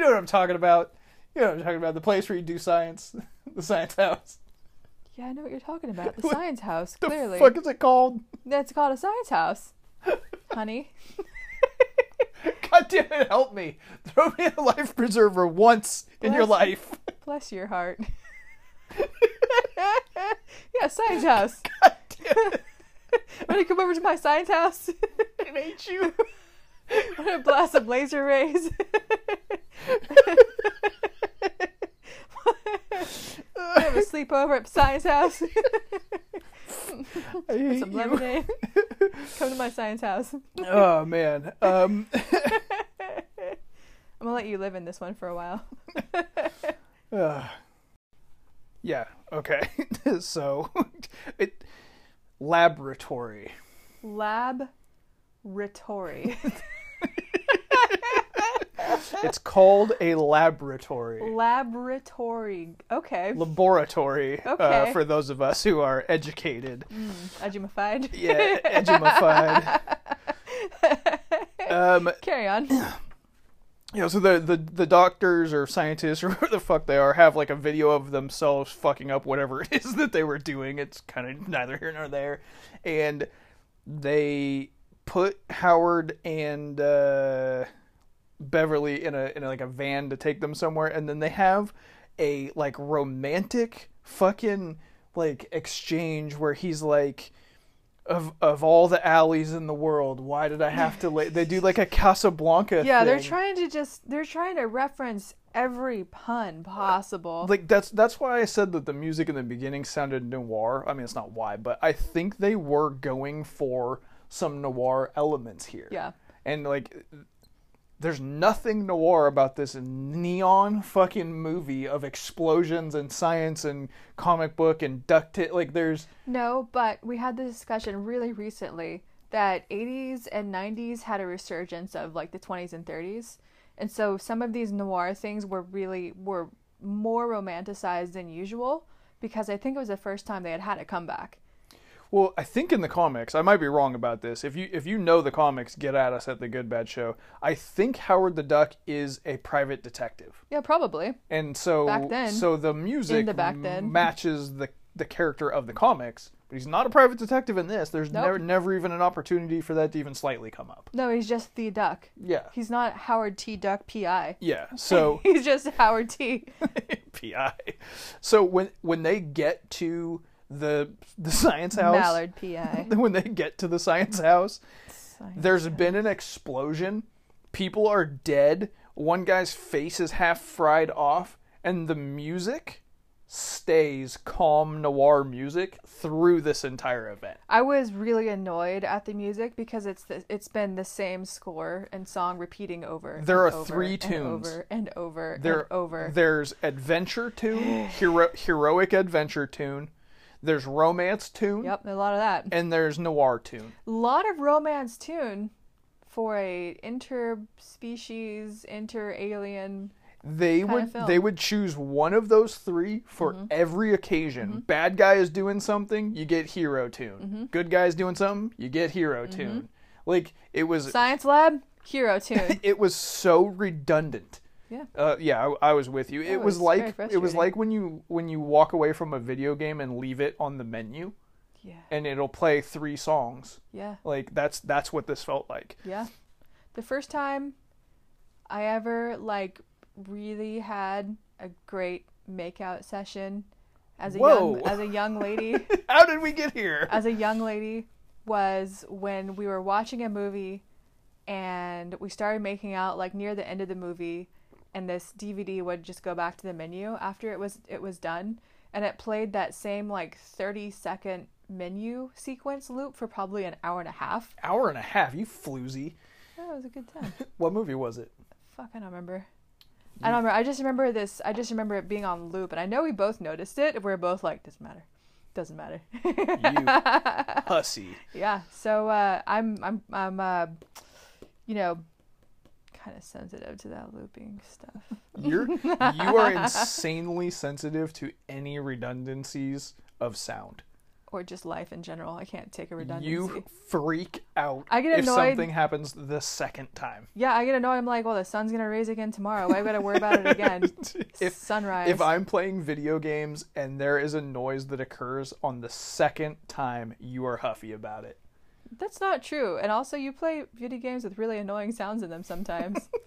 know what I'm talking about. You know what I'm talking about. The place where you do science. The science house. Yeah, I know what you're talking about. The science house, The clearly. fuck is it called? That's called a science house. Honey. God damn it, help me. Throw me a life preserver once in your life. Bless your heart. yeah, science house. God damn it. Want to come over to my science house? I hate you. Want a blast of laser rays? I Have a sleepover at science house. Some lemonade. Come to my science house. Oh man. Um I'm gonna let you live in this one for a while. uh, Yeah, okay. so it laboratory. Lab Retory. It's called a laboratory. Laboratory. Okay. Laboratory. Uh, Okay. for those of us who are educated. Edumified. Yeah, edumified. Um, Carry on. you know, so the, the the doctors or scientists or whatever the fuck they are have like a video of themselves fucking up whatever it is that they were doing. It's kind of neither here nor there, and they put Howard and uh, Beverly in a in a, like a van to take them somewhere, and then they have a like romantic fucking like exchange where he's like. Of, of all the alleys in the world, why did I have to? La-? They do like a Casablanca. Yeah, they're trying to just they're trying to reference every pun possible. like that's that's why I said that the music in the beginning sounded noir. I mean, it's not why, but I think they were going for some noir elements here. yeah. And like there's nothing noir about this neon fucking movie of explosions and science and comic book and duct tape. Like there's No, but we had the discussion really recently that 80s and 90s had a resurgence of like the 20s and 30s. And so some of these noir things were really were more romanticized than usual because I think it was the first time they had had a comeback. Well, I think in the comics, I might be wrong about this. If you if you know the comics, get at us at the Good Bad Show. I think Howard the Duck is a private detective, Yeah, probably. and so Back then. so the music the back then. matches the the character of the comics. But he's not a private detective in this. There's Nope. never never even an opportunity for that to even slightly come up. No, he's just the duck. Yeah, He's not Howard T. Duck PI. yeah. So he's just Howard T. PI. So when when they get to the the science house, Mallard PI. when they get to the science house, There's been an explosion. People are dead. One guy's face is half fried off, and the music stays calm noir music through this entire event. I was really annoyed at the music because it's the, it's been the same score and song repeating over. There and are over three and tunes. over and over There, and over. There's adventure tune, hero, heroic adventure tune. There's romance tune, Yep, a lot of that. and there's noir tune. A lot of romance tune for a interspecies, inter-alien. They would they would choose one of those three for Mm-hmm. every occasion. Bad guy is doing something, you get hero tune. Mm-hmm. Good guy's doing something, you get hero tune. Like it was Science lab, hero tune. it was so redundant. Yeah. Uh, yeah, I, I was with you. It That was, was like it was like when you when you walk away from a video game and leave it on the menu yeah, and it'll play three songs. yeah, Like that's that's what this felt like. yeah. The first time I ever like really had a great makeout session as a Whoa. young as a young lady. How did we get here? as a young lady was when we were watching a movie and we started making out like near the end of the movie and this DVD would just go back to the menu after it was it was done and it played that same like 30 second menu sequence loop for probably an hour and a half. Hour and a half, you floozy. That was a good time. What movie was it? Fuck, I don't remember. I don't remember. I just remember this. I just remember it being on loop, and I know we both noticed it. We're both like, doesn't matter, doesn't matter. You hussy. yeah so uh i'm i'm i'm uh you know kind of sensitive to that looping stuff You're you are insanely sensitive to any redundancies of sound. or just life in general i can't take a redundancy You freak out I get annoyed. if something happens the second time. yeah i get annoyed i'm like well the sun's gonna raise again tomorrow why gotta worry about it again If sunrise if I'm playing video games and there is a noise that occurs on the second time, you are huffy about it. That's not true and also you play video games with really annoying sounds in them sometimes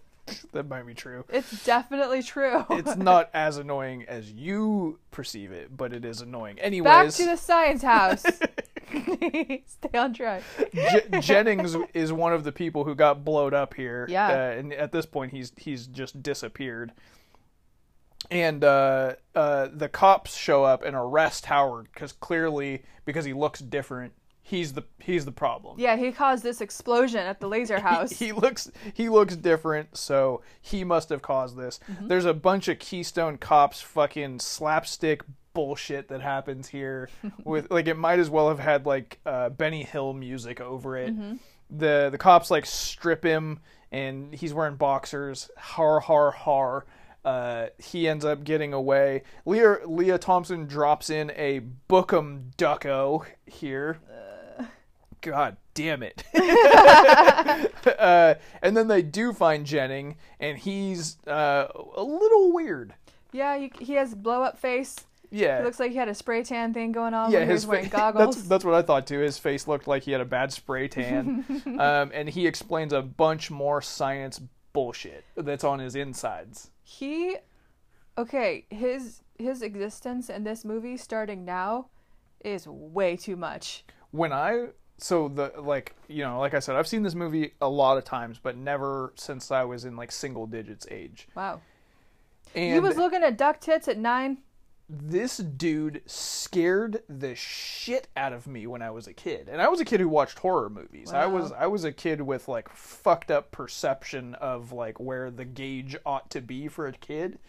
That might be true. it's definitely true It's not as annoying as you perceive it, but it is annoying. Anyways, back to the science house stay on track J- Jennings is one of the people who got blowed up here. Yeah. Uh, and at this point, he's he's just disappeared. And uh, uh, the cops show up and arrest Howard because clearly, because he looks different, he's the he's the problem. yeah he caused this explosion at the laser house He, he looks he looks different, so he must have caused this. Mm-hmm. There's a bunch of Keystone Cops fucking slapstick bullshit that happens here. with like it might as well have had like uh, Benny Hill music over it. Mm-hmm. The the cops like strip him and he's wearing boxers. Har har har. Uh, he ends up getting away. Lea Lea Thompson drops in a Bookham Ducko here. God damn it. uh, and then they do find Jennings, and he's uh, a little weird. Yeah, you, he has blow up face. Yeah. It looks like he had a spray tan thing going on yeah, he his was wearing fa- goggles. That's, that's what I thought too. His face looked like he had a bad spray tan. um, and he explains a bunch more science bullshit that's on his insides. he okay, his his existence in this movie starting now is way too much. When I so the like you know like I said I've seen this movie a lot of times, but never since I was in like single digits age. Wow. And he was looking at duck tits at 9. this dude scared the shit out of me when I was a kid. And I was a kid who watched horror movies. I was I was a kid with like fucked up perception of like where the gauge ought to be for a kid.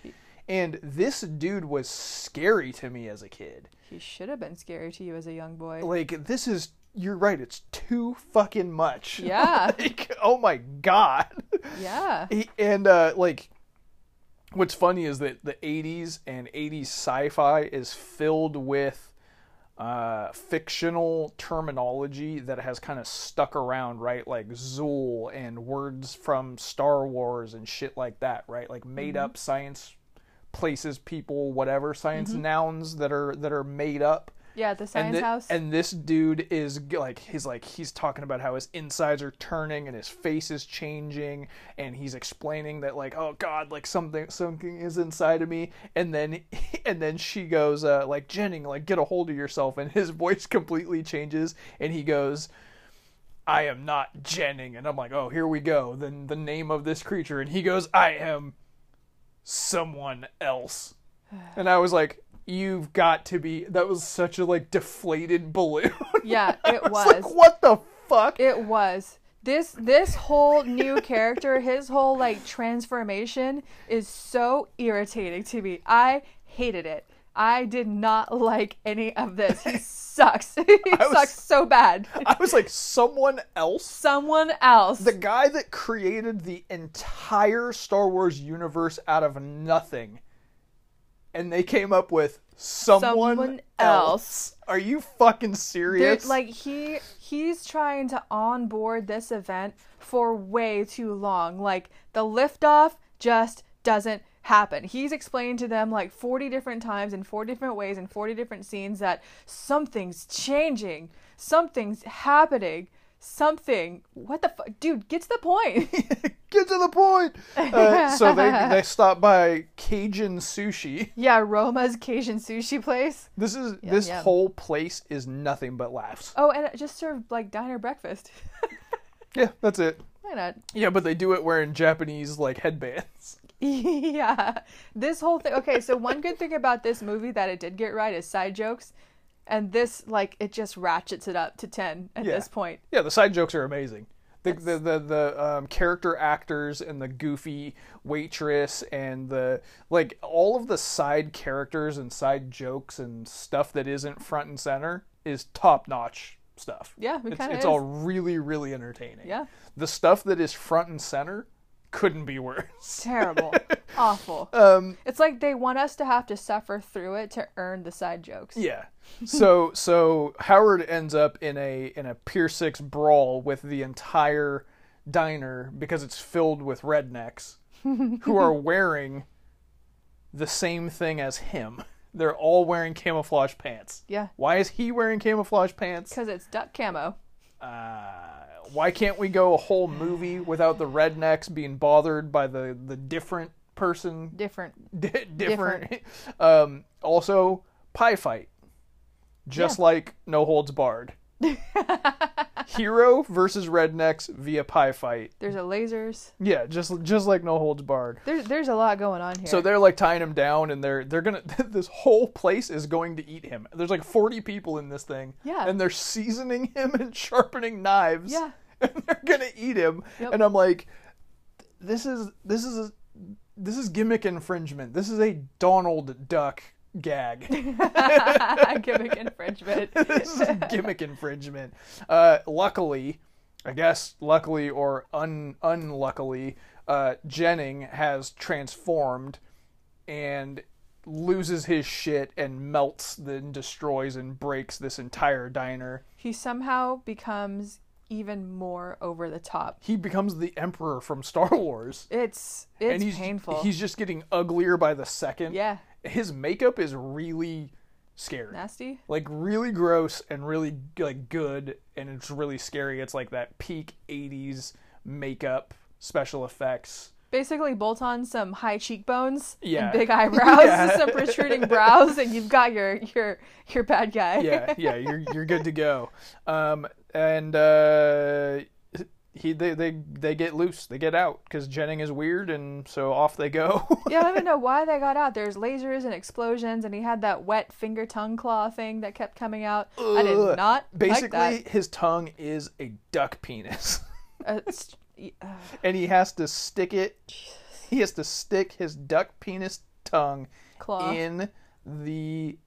And this dude was scary to me as a kid. He should have been scary to you as a young boy. Like this is you're right, it's too fucking much. Yeah. like, oh my god. Yeah. He, and uh, like, what's funny is that the '80s and '80s sci-fi is filled with uh, fictional terminology that has kind of stuck around, right? Like Zuul and words from Star Wars and shit like that, right? Like made-up science places, people, whatever science nouns that are that are made up Yeah, the science and thi- house. And this dude is like he's like he's talking about how his insides are turning and his face is changing and he's explaining that like oh god like something something is inside of me. And then and then she goes uh, like Jennings like get a hold of yourself. And his voice completely changes and he goes I am not Jennings and I'm like oh here we go. Then the name of this creature and he goes I am someone else. And I was like you've got to be that was such a like deflated balloon yeah, it It's was. like what the fuck It was. This this whole new character, his whole like transformation is so irritating to me. I hated it. I did not like any of this. He sucks. he was- sucks so bad. I was like someone else Someone else. the guy that created the entire Star Wars universe out of nothing and they came up with someone, Someone else. Are you fucking serious? Dude, like he he's trying to onboard this event for way too long. Like the liftoff just doesn't happen. He's explained to them like 40 different times in four different ways in 40 different scenes that something's changing, something's happening, something. What the fuck, dude? Get to the point. get to the point. Uh, so they they stop by Cajun Sushi. yeah, Roma's Cajun sushi place. This is this yum. whole place is nothing but laughs. Oh, and it just served like diner breakfast. Yeah, that's it. Why not? Yeah, but they do it wearing Japanese like headbands. yeah. This whole thing. Okay, so one good thing about this movie that it did get right is side jokes. And this, like, it just ratchets it up to 10 at Yeah. this point. Yeah, the side jokes are amazing. The the the, the um, character actors and the goofy waitress and the like all of the side characters and side jokes and stuff that isn't front and center is top notch stuff. Yeah, it it's, it's all really really entertaining. Yeah. the stuff that is front and center couldn't be worse. Terrible. Awful. Um, It's like they want us to have to suffer through it to earn the side jokes. Yeah. So so Howard ends up in a in a Pier Six brawl with the entire diner because it's filled with rednecks who are wearing the same thing as him. They're all wearing camouflage pants. Yeah. Why is he wearing camouflage pants? Because it's duck camo. Uh, why can't we go a whole movie without the rednecks being bothered by the the different person Different. di- different. um, also, pie fight, just Yeah. like No Holds Barred. Hero versus rednecks via pie fight. There's a lasers. Yeah, just just like No Holds Barred. There's there's a lot going on here. So they're like tying him down, and they're they're gonna. This whole place is going to eat him. There's like 40 people in this thing. Yeah. And they're seasoning him and sharpening knives. Yeah. And they're gonna eat him. Yep. And I'm like, this is this is a, this is gimmick infringement. This is a Donald Duck gag. gimmick infringement. this is gimmick infringement. Uh, luckily, I guess luckily or un- unluckily, uh, Jennings has transformed and loses his shit and melts, then destroys and breaks this entire diner. He somehow becomes even more over the top. He becomes the Emperor from Star Wars. It's it's and he's, painful. He's just getting uglier by the second. yeah, His makeup is really scary. nasty. like really gross and really like good and it's really scary it's like that peak 80s makeup special effects Basically, bolt on some high cheekbones Yeah. and big eyebrows, Yeah. some protruding brows, and you've got your your your bad guy. yeah yeah you're you're good to go um and uh he they they, they get loose they get out because jennings is weird and so off they go yeah, I don't even know why they got out. There's lasers and explosions, and he had that wet finger tongue claw thing that kept coming out. I did not basically like that. his tongue is a duck penis Uh, uh, and he has to stick it he has to stick his duck penis tongue claw. in the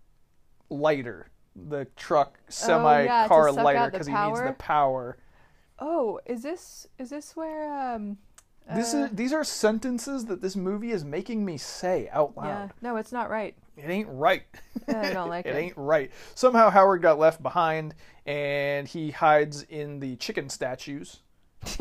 lighter, the truck semi Oh, yeah, car lighter because he needs the power? Oh, is this is this where um? This uh, is these are sentences that this movie is making me say out loud. yeah. No, it's not right. It ain't right. I don't like it it. ain't right. Somehow Howard got left behind and he hides in the chicken statues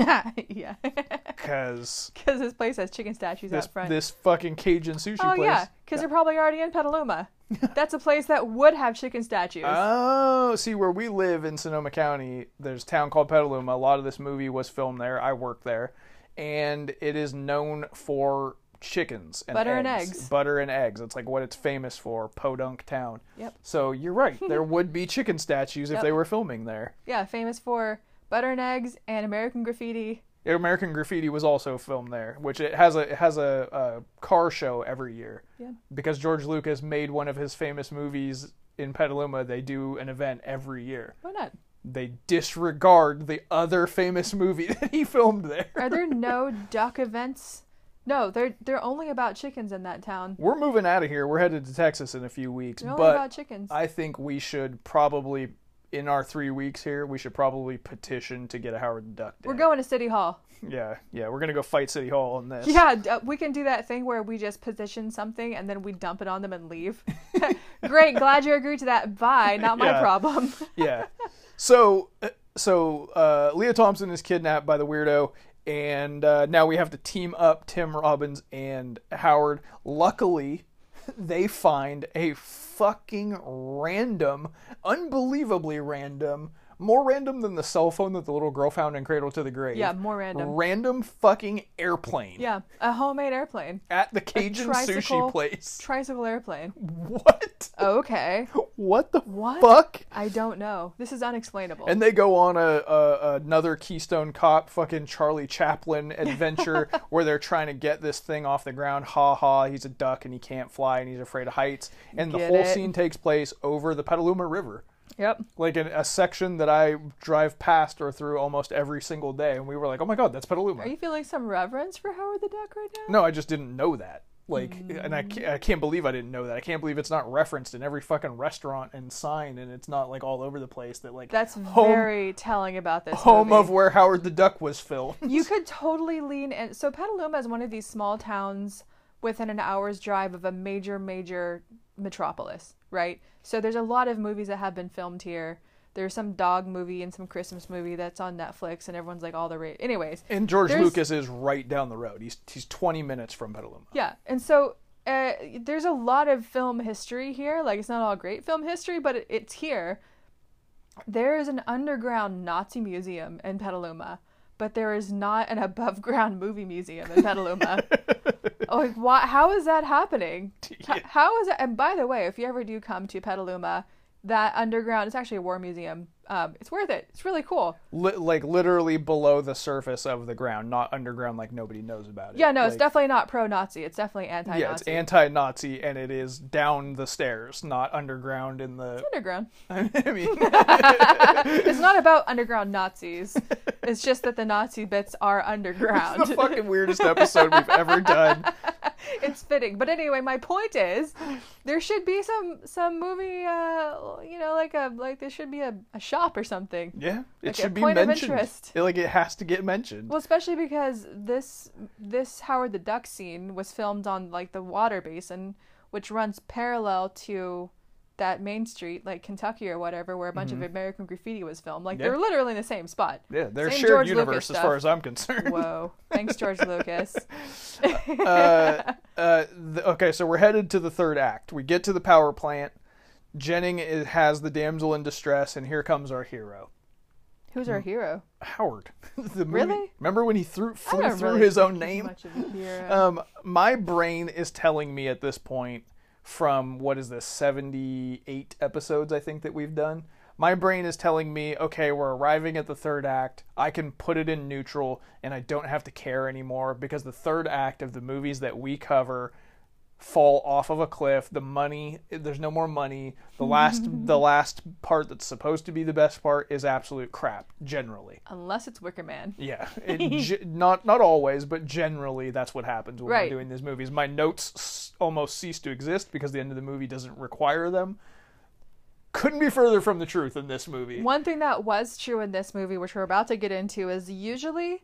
yeah, because because this place has chicken statues this out front. this fucking Cajun sushi oh place. yeah, because they're probably already in Petaluma. That's a place that would have chicken statues. Oh, see where we live in Sonoma County, there's a town called Petaluma. A lot of this movie was filmed there. I work there, and it is known for chickens and Butter and eggs. eggs. Butter and eggs. It's like what it's famous for, Podunk Town. Yep. So you're right. There would be chicken statues if Yep. they were filming there. yeah, famous for butter and eggs and American Graffiti. American Graffiti was also filmed there, which it has a it has a, a car show every year. Yeah. Because George Lucas made one of his famous movies in Petaluma, they do an event every year. Why not? they disregard the other famous movie that he filmed there. Are there no duck events? No, they're they're only about chickens in that town. We're moving out of here. We're headed to Texas in a few weeks, They're only but about chickens. I think we should probably, in our three weeks here, we should probably petition to get a Howard the Duck Day. We're going to City Hall. Yeah, yeah, we're gonna go fight City Hall on this. Yeah, uh, we can do that thing where we just position something and then we dump it on them and leave. Great, glad you agreed to that. Bye, not my Yeah. problem. yeah. So, uh, so uh, Lea Thompson is kidnapped by the weirdo, and uh, now we have to team up Tim Robbins and Howard. Luckily, they find a fucking random, unbelievably random, more random than the cell phone that the little girl found in Cradle to the Grave. yeah, more random. Random fucking airplane Yeah, a homemade airplane, at the Cajun tricycle- sushi place. tricycle airplane. What? Okay, What the What? fuck? I don't know. This is unexplainable. And they go on a, a another Keystone Cop fucking Charlie Chaplin adventure where they're trying to get this thing off the ground. Ha ha! He's a duck and he can't fly and he's afraid of heights. And the whole it. scene takes place over the Petaluma River, yep. like in a section that I drive past or through almost every single day. And we were like, "Oh my god, that's Petaluma!" Are you feeling some reverence for Howard the Duck right now? No, I just didn't know that. Like, and I Mm. can't, I can't believe I didn't know that. I can't believe it's not referenced in every fucking restaurant and sign, and it's not like all over the place. That like That's home very telling about this. home movie. of where Howard the Duck was filmed. you could totally lean in. So Petaluma is one of these small towns within an hour's drive of a major, major metropolis, right? So there's a lot of movies that have been filmed here. There's some dog movie and some Christmas movie that's on Netflix, and everyone's like all the rate. Anyways, And George There's- Lucas is right down the road. He's he's 20 minutes from Petaluma. yeah, and so uh, there's a lot of film history here. Like it's not all great film history, but it, it's here. There is an underground Nazi museum in Petaluma, but there is not an above ground movie museum in Petaluma. like, why? How is that happening? H- how is that? And by the way, if you ever do come to Petaluma, that underground it's actually a war museum. Um, it's worth it. It's really cool. Li- like literally below the surface of the ground, not underground like nobody knows about it. Yeah, no, it's Like, definitely not pro-Nazi. It's definitely anti-Nazi. Yeah, it's anti-Nazi and it is down the stairs, not underground in the underground. I mean It's not about underground Nazis. It's just that the Nazi bits are underground. the fucking weirdest episode we've ever done. it's fitting. But anyway, my point is, there should be some some movie. Uh, you know, like a like there should be a, a shop or something. Yeah, it Like should be point of mentioned. interest. It- like it has to get mentioned. Well, especially because this this Howard the Duck scene was filmed on like the water basin, which runs parallel to that main street, like Kentucky or whatever, where a bunch of American graffiti was filmed. Like Mm-hmm. Yeah. they're literally in the same spot. yeah, they're same shared George universe Lucas as stuff. far as I'm concerned. Whoa! Thanks, George Lucas. uh, uh, th- okay, so we're headed to the third act. We get to the power plant. Jennings is, has the damsel in distress, and here comes our hero, Who's our hero? Howard. the movie, Really? Remember when he threw flew through really his own name? Um, my brain is telling me at this point, from what is this, 78 episodes I think that we've done. My brain is telling me, okay, we're arriving at the third act. I can put it in neutral and I don't have to care anymore because the third act of the movies that we cover fall off of a cliff. The money, there's no more money. The last the last part that's supposed to be the best part is absolute crap generally. Unless it's Wicker Man. Yeah, it, ge- not not always, but generally that's what happens when Right. we're doing these movies. My notes s- almost cease to exist because the end of the movie doesn't require them. Couldn't be further from the truth in this movie. One thing that was true in this movie, which we're about to get into, is usually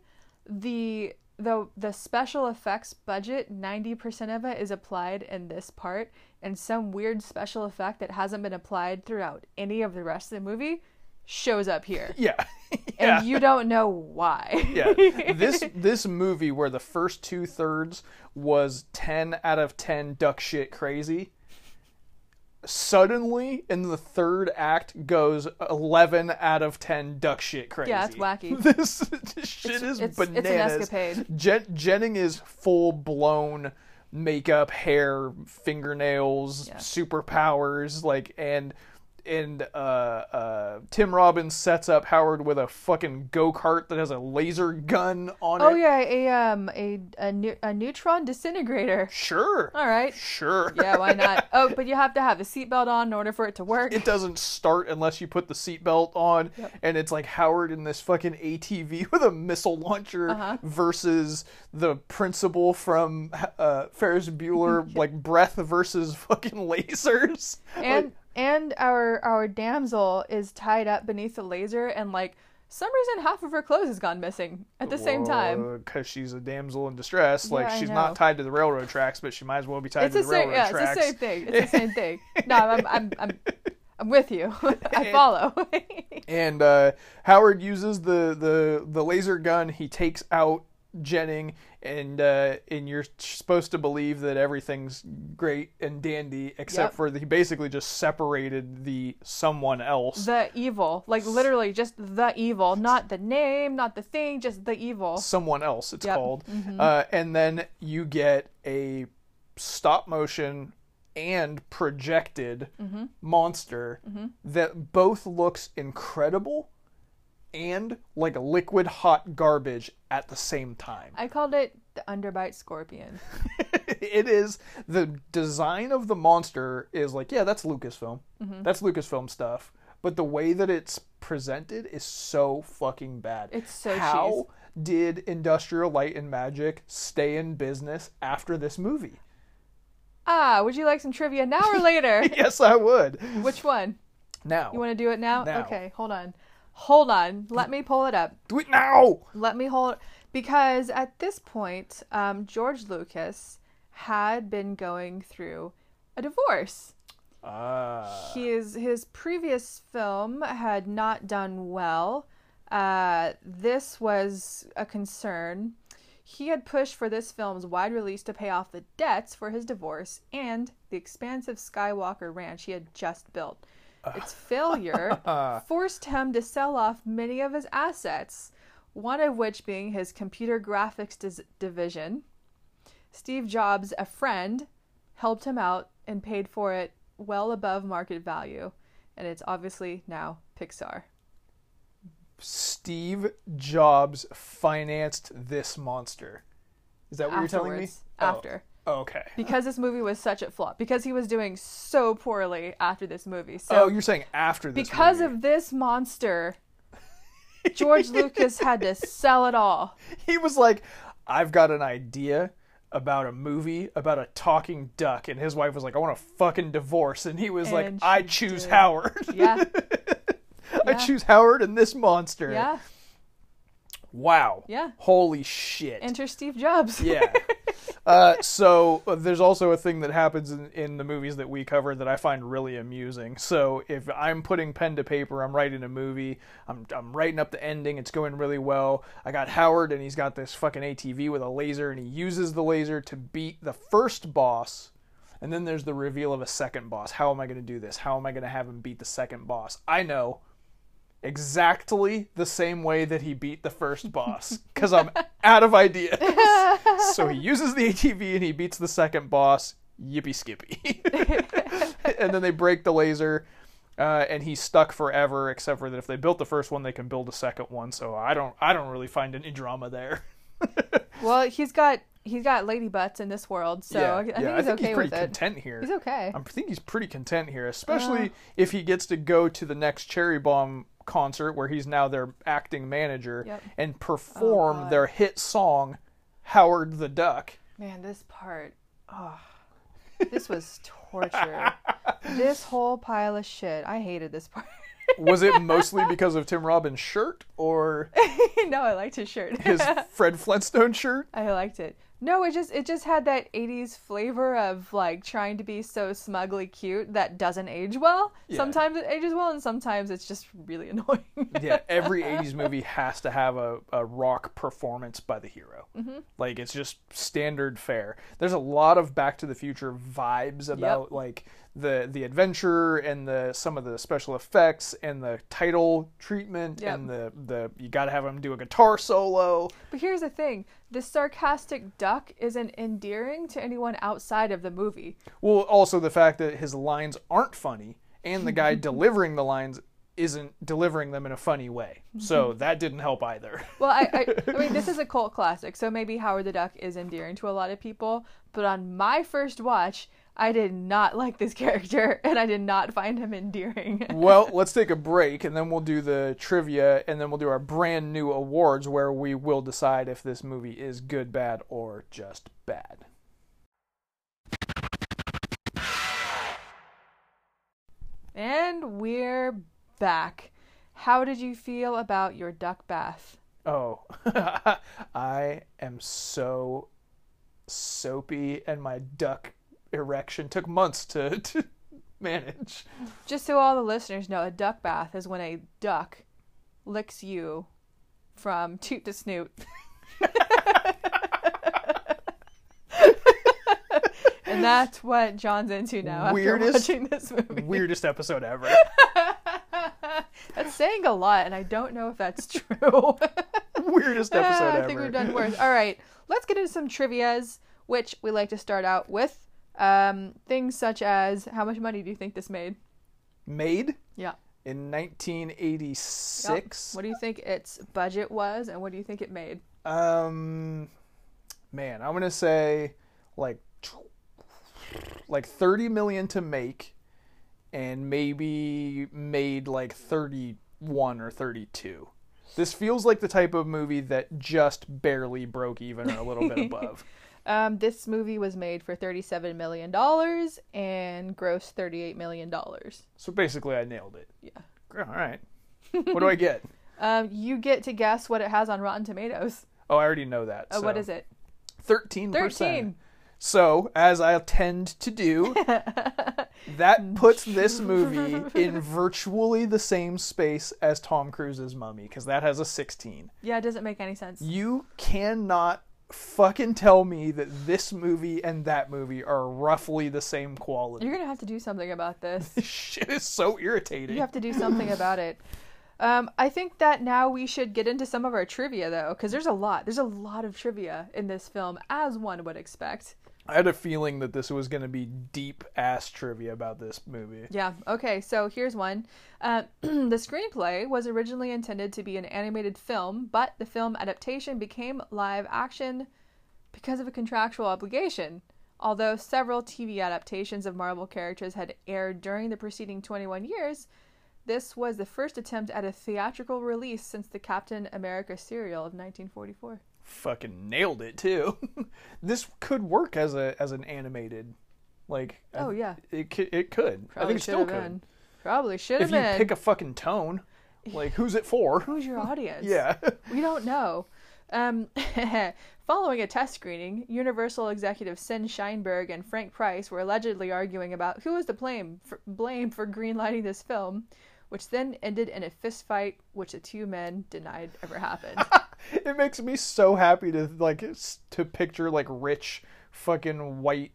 the the the special effects budget, ninety percent of it is applied in this part, and some weird special effect that hasn't been applied throughout any of the rest of the movie shows up here, Yeah, yeah, and you don't know why. yeah. This this movie where the first two thirds was ten out of ten duck shit crazy. Suddenly, in the third act, goes eleven out of ten duck shit crazy. Yeah, it's wacky. This, this shit It's- is it's- it's an bananas. escapade. Jen- Jennings is full blown makeup, hair, fingernails, Yeah. superpowers, like and and uh, uh, Tim Robbins sets up Howard with a fucking go kart that has a laser gun on Oh it. Oh yeah, a um a a, neu- a neutron disintegrator. Sure. All right. Sure. Yeah, why not? Oh, but you have to have a seatbelt on in order for it to work. It doesn't start unless you put the seatbelt on, Yep. and it's like Howard in this fucking ATV with a missile launcher Uh-huh. versus the principal from uh, Ferris Bueller, like breath versus fucking lasers. and and our our damsel is tied up beneath the laser and like some reason half of her clothes has gone missing at the same time because she's a damsel in distress. Like Yeah, she's not tied to the railroad tracks, but she might as well be tied it's to the the same railroad yeah tracks. it's the same thing it's the same thing no i'm i'm i'm, I'm with you i follow and uh, Howard uses the, the the laser gun. He takes out Jennings, and uh, and you're supposed to believe that everything's great and dandy, except Yep. for that he basically just separated the someone else. the evil like literally just the evil not the name not the thing just the evil someone else it's Yep. called uh, and then you get a stop motion and projected Mm-hmm. monster that both looks incredible and like a liquid hot garbage at the same time. I called it the underbite scorpion. It is the design of the monster is like yeah that's lucasfilm. Mm-hmm. that's lucasfilm stuff. But the way that it's presented is so fucking bad. It's so how did industrial light and magic stay in business after this movie? Ah would you like some trivia now or later? Yes i would. Which one? Now. You want to do it now? Now. okay hold on hold on. Let me pull it up. Do it now! Let me hold because at this point um, george lucas had been going through a divorce. Ah. his his previous film had not done well. Uh, this was a concern. He had pushed for this film's wide release to pay off the debts for his divorce and the expansive skywalker ranch he had just built its failure forced him to sell off many of his assets one of which being his computer graphics dis- division Steve Jobs, a friend, helped him out and paid for it well above market value. And it's obviously now Pixar. steve jobs financed this monster is that what you're telling me Afterwards. Oh. After. Oh, okay Because this movie was such a flop. Because he was doing so poorly after this movie. oh So you're saying after this because movie. of this monster, George Lucas had to sell it all. he was like, I've got an idea. about a movie about a talking duck, and his wife was like, "I want a fucking divorce," and he was like, "I choose did. Howard. Yeah. I Yeah. choose Howard and this monster." Yeah. Wow. Yeah. Holy shit. Enter Steve Jobs. yeah. Uh, so uh, there's also a thing that happens in, in the movies that we cover that I find really amusing. So if I'm putting pen to paper, I'm writing a movie, I'm, I'm writing up the ending, it's going really well. I got Howard and he's got this fucking ATV with a laser and he uses the laser to beat the first boss. And then there's the reveal of a second boss. How am I going to do this? How am I going to have him beat the second boss? I know exactly the same way that he beat the first boss because I'm out of ideas. so he uses the ATV and he beats the second boss. Yippee skippy. and then they break the laser. Uh, and he's stuck forever, except for that if they built the first one, they can build a second one. So I don't, I don't really find any drama there. Well, he's got he's got lady butts in this world, so I, I think yeah, he's I think okay he's pretty with it. content here. He's okay. I think he's pretty content here, especially Uh. if he gets to go to the next Cherry Bomb concert where he's now their acting manager Yep. and oh, perform God. their hit song Howard the Duck. Man, this part, oh, this was torture. this whole pile of shit. I hated this part. Was it mostly because of Tim Robbins' shirt or no, I liked his shirt. his Fred Flintstone shirt? I liked it. No, it just it just had that 80s flavor of like trying to be so smugly cute that doesn't age well. Yeah. Sometimes it ages well and sometimes it's just really annoying. yeah, every 80s movie has to have a, a rock performance by the hero. Mm-hmm. Like, it's just standard fare. There's a lot of Back to the Future vibes about, like, the the adventure and the some of the special effects and the title treatment Yep. and the the you got to have him do a guitar solo. But here's the thing this sarcastic duck isn't endearing to anyone outside of the movie. Well, also the fact that his lines aren't funny and the guy delivering the lines isn't delivering them in a funny way. So that didn't help either. Well, I, I, I mean, this is a cult classic, so maybe Howard the Duck is endearing to a lot of people. But on my first watch, I did not like this character, and I did not find him endearing. well, let's take a break and then we'll do the trivia and then we'll do our brand new awards where we will decide if this movie is good, bad, or just bad. and we're back. How did you feel about your duck bath? Oh, I am so soapy and my duck erection took months to, to manage. Just so all the listeners know, a duck bath is when a duck licks you from toot to snoot. and that's what John's into now after Weirdest- watching this movie. Weirdest episode ever. That's saying a lot, and I don't know if that's true. Weirdest episode I ever. I think we've done worse. All right, let's get into some trivia's, which we like to start out with. Um, things such as how much money do you think this made? Made Yeah. in Yep. 1986. What do you think its budget was, and what do you think it made? Um, man, I'm gonna say like like 30 million to make, and maybe made like 31 or 32. This feels like the type of movie that just barely broke even or a little bit above. Um, this movie was made for thirty-seven million dollars and grossed thirty-eight million dollars. So basically, I nailed it. Yeah. All right. What do I get? Um, you get to guess what it has on Rotten Tomatoes. Oh, I already know that. Uh, what is it? 13%. Thirteen. So, as I tend to do, that puts this movie in virtually the same space as Tom Cruise's Mummy, because that has a 16. Yeah, it doesn't make any sense. You cannot fucking tell me that this movie and that movie are roughly the same quality. You're gonna have to do something about this. This shit is so irritating. You have to do something about it. Um, I think that now we should get into some of our trivia, though, because there's a lot. There's a lot of trivia in this film, as one would expect. I had a feeling that this was going to be deep ass trivia about this movie. Yeah. Okay. So here's one. Uh, the screenplay was originally intended to be an animated film, but the film adaptation became live action because of a contractual obligation. Although several TV adaptations of Marvel characters had aired during the preceding 21 years, this was the first attempt at a theatrical release since the Captain America serial of 1944. Fucking nailed it too. this could work as a as an animated, like. Oh, I- yeah. it could. It could. I think it still could. been. Probably should If you pick a fucking tone, like who's it for? Who's your audience? yeah. We don't know. Um, following a test screening, Universal executive Sid Sheinberg and Frank Price were allegedly arguing about who was to blame for, blame for greenlighting this film, which then ended in a fistfight, which the two men denied ever happened. it makes me so happy to like to picture like rich fucking white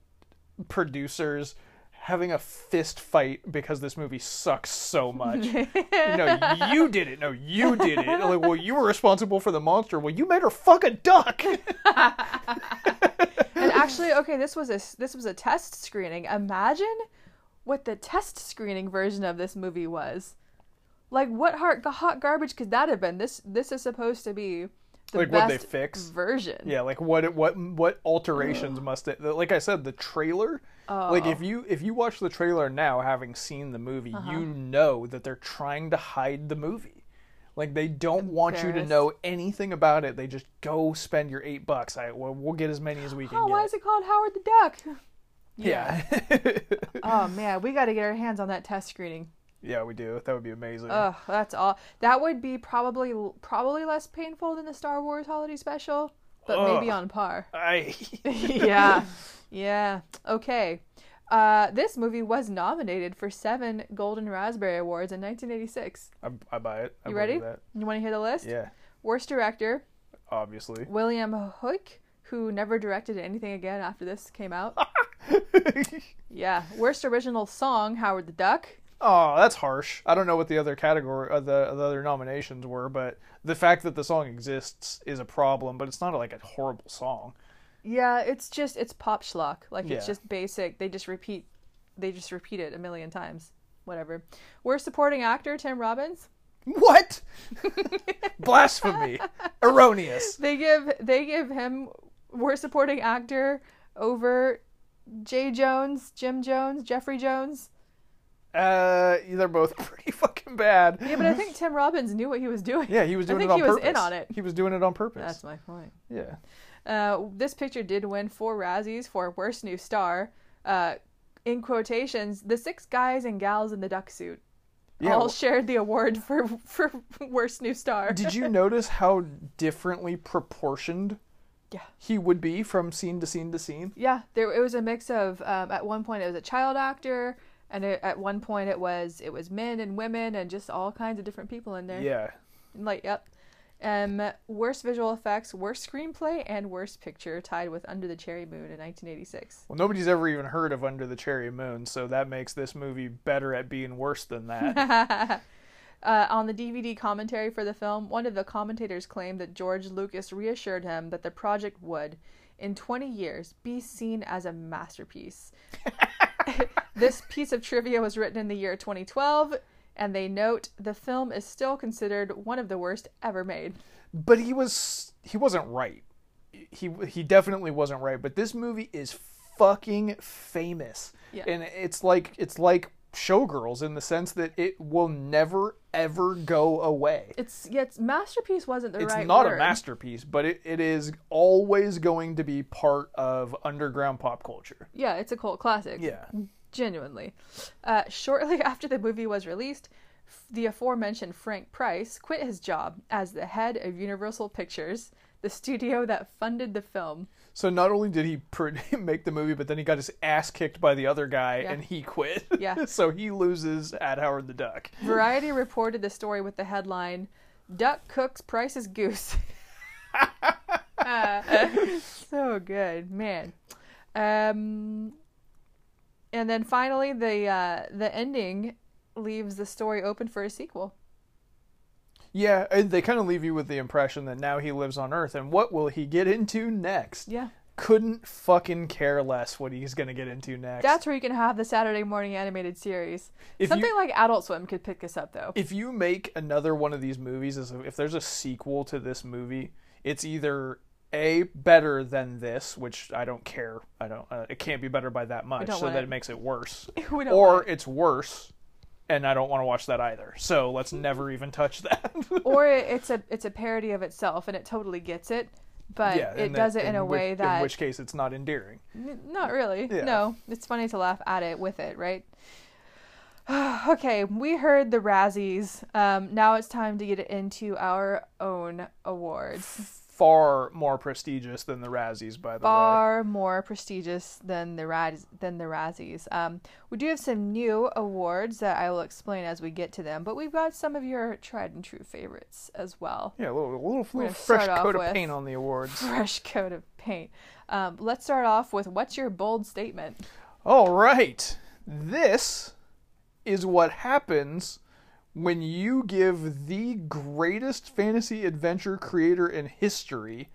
producers having a fist fight because this movie sucks so much. no, you did it. No, you did it. Like, well, you were responsible for the monster. Well, you made her fuck a duck. and actually, okay, this was a this was a test screening. Imagine what the test screening version of this movie was. Like, what hot, hot garbage could that have been? This this is supposed to be the Like, best what'd they fix? version. yeah, like what what what alterations must it? Like I said, the trailer. Oh. Like Oh. if you if you watch the trailer now, having seen the movie, Uh-huh. you know that they're trying to hide the movie. Like they don't want you to know anything about it. They just go spend your eight bucks. I well, we'll get as many as we can Oh, get. why is it called Howard the Duck? yeah, oh man, we got to get our hands on that test screening. Yeah, we do. That would be amazing. Ugh, that's all. That would be probably probably less painful than the Star Wars holiday special, but maybe on par. I yeah, yeah. Okay. Uh, this movie was nominated for seven Golden Raspberry Awards in 1986. I, I buy it. I You ready? believe You want to hear the list? Yeah, Worst director obviously. William Huyck, who never directed anything again after this came out. yeah. Worst original song Howard the Duck. Oh, that's harsh. I don't know what the other category, uh, the, the other nominations were, but the fact that the song exists is a problem. But it's not like a horrible song. Yeah, it's just it's pop schlock. Like it's just basic. They just repeat they just repeat it a million times. Whatever. Worst supporting actor Tim Robbins. What? Blasphemy. Erroneous. They give they give him worst supporting actor over Jay Jones, Jim Jones, Jeffrey Jones. Uh, they're both pretty fucking bad. Yeah, but I think Tim Robbins knew what he was doing. Yeah, he was I doing think it on he was in on it. He was doing it on purpose. That's my point. Yeah. Uh, this picture did win four Razzies for Worst New Star. Uh, in quotations, the six guys and gals in the duck suit Yeah. all well, shared the award for for Worst New Star. did you notice how differently proportioned Yeah. he would be from scene to scene to scene? Yeah, there it was a mix of. Um, at one point, it was a child actor, and it, at one point, it was it was men and women and just all kinds of different people in there. Yeah. Like, yep. Um, worst visual effects, worst screenplay, and worst picture tied with Under the Cherry Moon in 1986. Well, nobody's ever even heard of Under the Cherry Moon, so that makes this movie better at being worse than that. uh, on the DVD commentary for the film, one of the commentators claimed that George Lucas reassured him that the project would, in 20 years, be seen as a masterpiece. this piece of trivia was written in the year 2012, and they note the film is still considered one of the worst ever made. but he was he wasn't right. He he definitely wasn't right. But this movie is fucking famous, Yeah. and it's like it's like Showgirls in the sense that it will never ever go away. It's yeah, it's masterpiece wasn't the It's right not word. a masterpiece, but it, it is always going to be part of underground pop culture. Yeah, it's a cult classic. Yeah. genuinely. Uh, shortly after the movie was released, the aforementioned Frank Price quit his job as the head of Universal Pictures, the studio that funded the film. So not only did he pr- make the movie, but then he got his ass kicked by the other guy, Yeah. and he quit. Yeah. so he loses at Howard the Duck. Variety reported the story with the headline Duck Cooks Price's Goose. so good, man. Um, and then finally, the uh, the ending leaves the story open for a sequel. Yeah, they kind of leave you with the impression that now he lives on Earth, and what will he get into next? Yeah. Couldn't fucking care less what he's gonna get into next. That's where you can have the Saturday morning animated series. If Something you- like Adult Swim could pick this up, though. if you make another one of these movies, if there's a sequel to this movie, it's either a better than this, which I don't care. I don't. Uh, it can't be better by that much, so that it. it makes it worse. Or want it's worse, and I don't want to watch that either. So let's never even touch that. or it's a it's a parody of itself, and it totally gets it. but yeah, it does it in a which- way that in which case it's not endearing. N- Not really. Yeah. No, it's funny to laugh at it with it, right? okay, we heard the Razzies. Um, now it's time to get into our own awards. Far more prestigious than the Razzies, by the way. Far more prestigious than the Raz- than the Razzies. Um, we do have some new awards that I will explain as we get to them, but we've got some of your tried and true favorites as well. Yeah, a little, a little, little fresh coat of paint on the awards. Fresh coat of paint. Um, let's start off with what's your bold statement? All right. This is what happens when you give the greatest fantasy adventure creator in history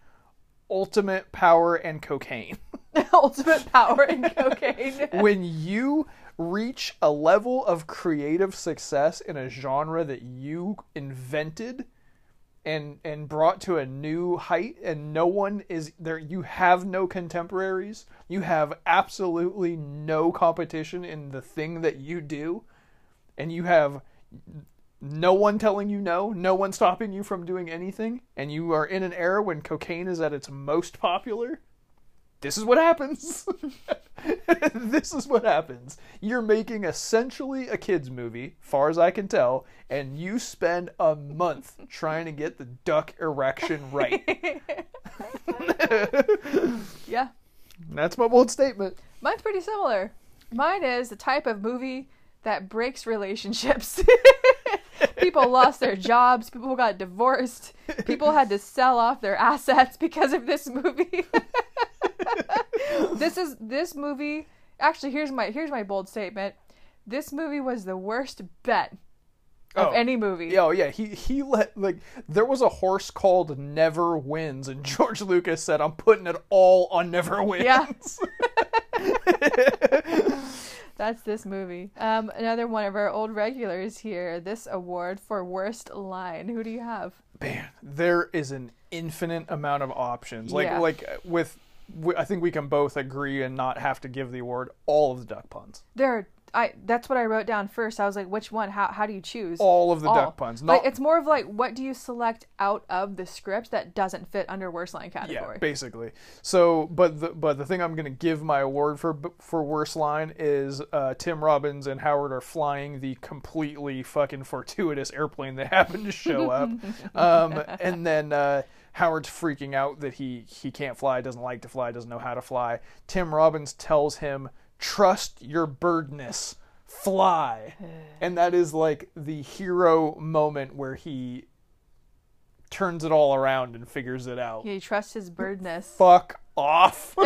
ultimate power and cocaine. Ultimate power and cocaine. when you reach a level of creative success in a genre that you invented and and brought to a new height and no one is there you have no contemporaries you have absolutely no competition in the thing that you do and you have no one telling you no no one stopping you from doing anything and you are in an era when cocaine is at its most popular this is what happens. this is what happens. You're making essentially a kids movie, far as I can tell, and you spend a month trying to get the duck erection right. yeah. That's my bold statement. Mine's pretty similar. Mine is the type of movie that breaks relationships. people lost their jobs, people got divorced, people had to sell off their assets because of this movie. this is this movie actually here's my here's my bold statement. This movie was the worst bet of Oh. any movie. Oh yeah, he he let like there was a horse called Never Wins, and George Lucas said, "I'm putting it all on Never Wins." Yeah. That's this movie. Um, another one of our old regulars here. This award for worst line. Who do you have? man, there is an infinite amount of options. Like Yeah. like with, I think we can both agree and not have to give the award all of the duck puns. There, are, I. That's what I wrote down first. I was like, which one? How how do you choose? All of the All. duck puns. Like it's more of like what do you select out of the script that doesn't fit under worst line category? yeah, basically. So, but the but the thing I'm going to give my award for for worst line is uh, Tim Robbins and Howard are flying the completely fucking fortuitous airplane that happened to show up, um, and then. Uh, Howard's freaking out that he he can't fly, doesn't like to fly, doesn't know how to fly. Tim Robbins tells him, "Trust your birdness, fly," and that is like the hero moment where he turns it all around and figures it out. Yeah, you trust his birdness. Fuck off.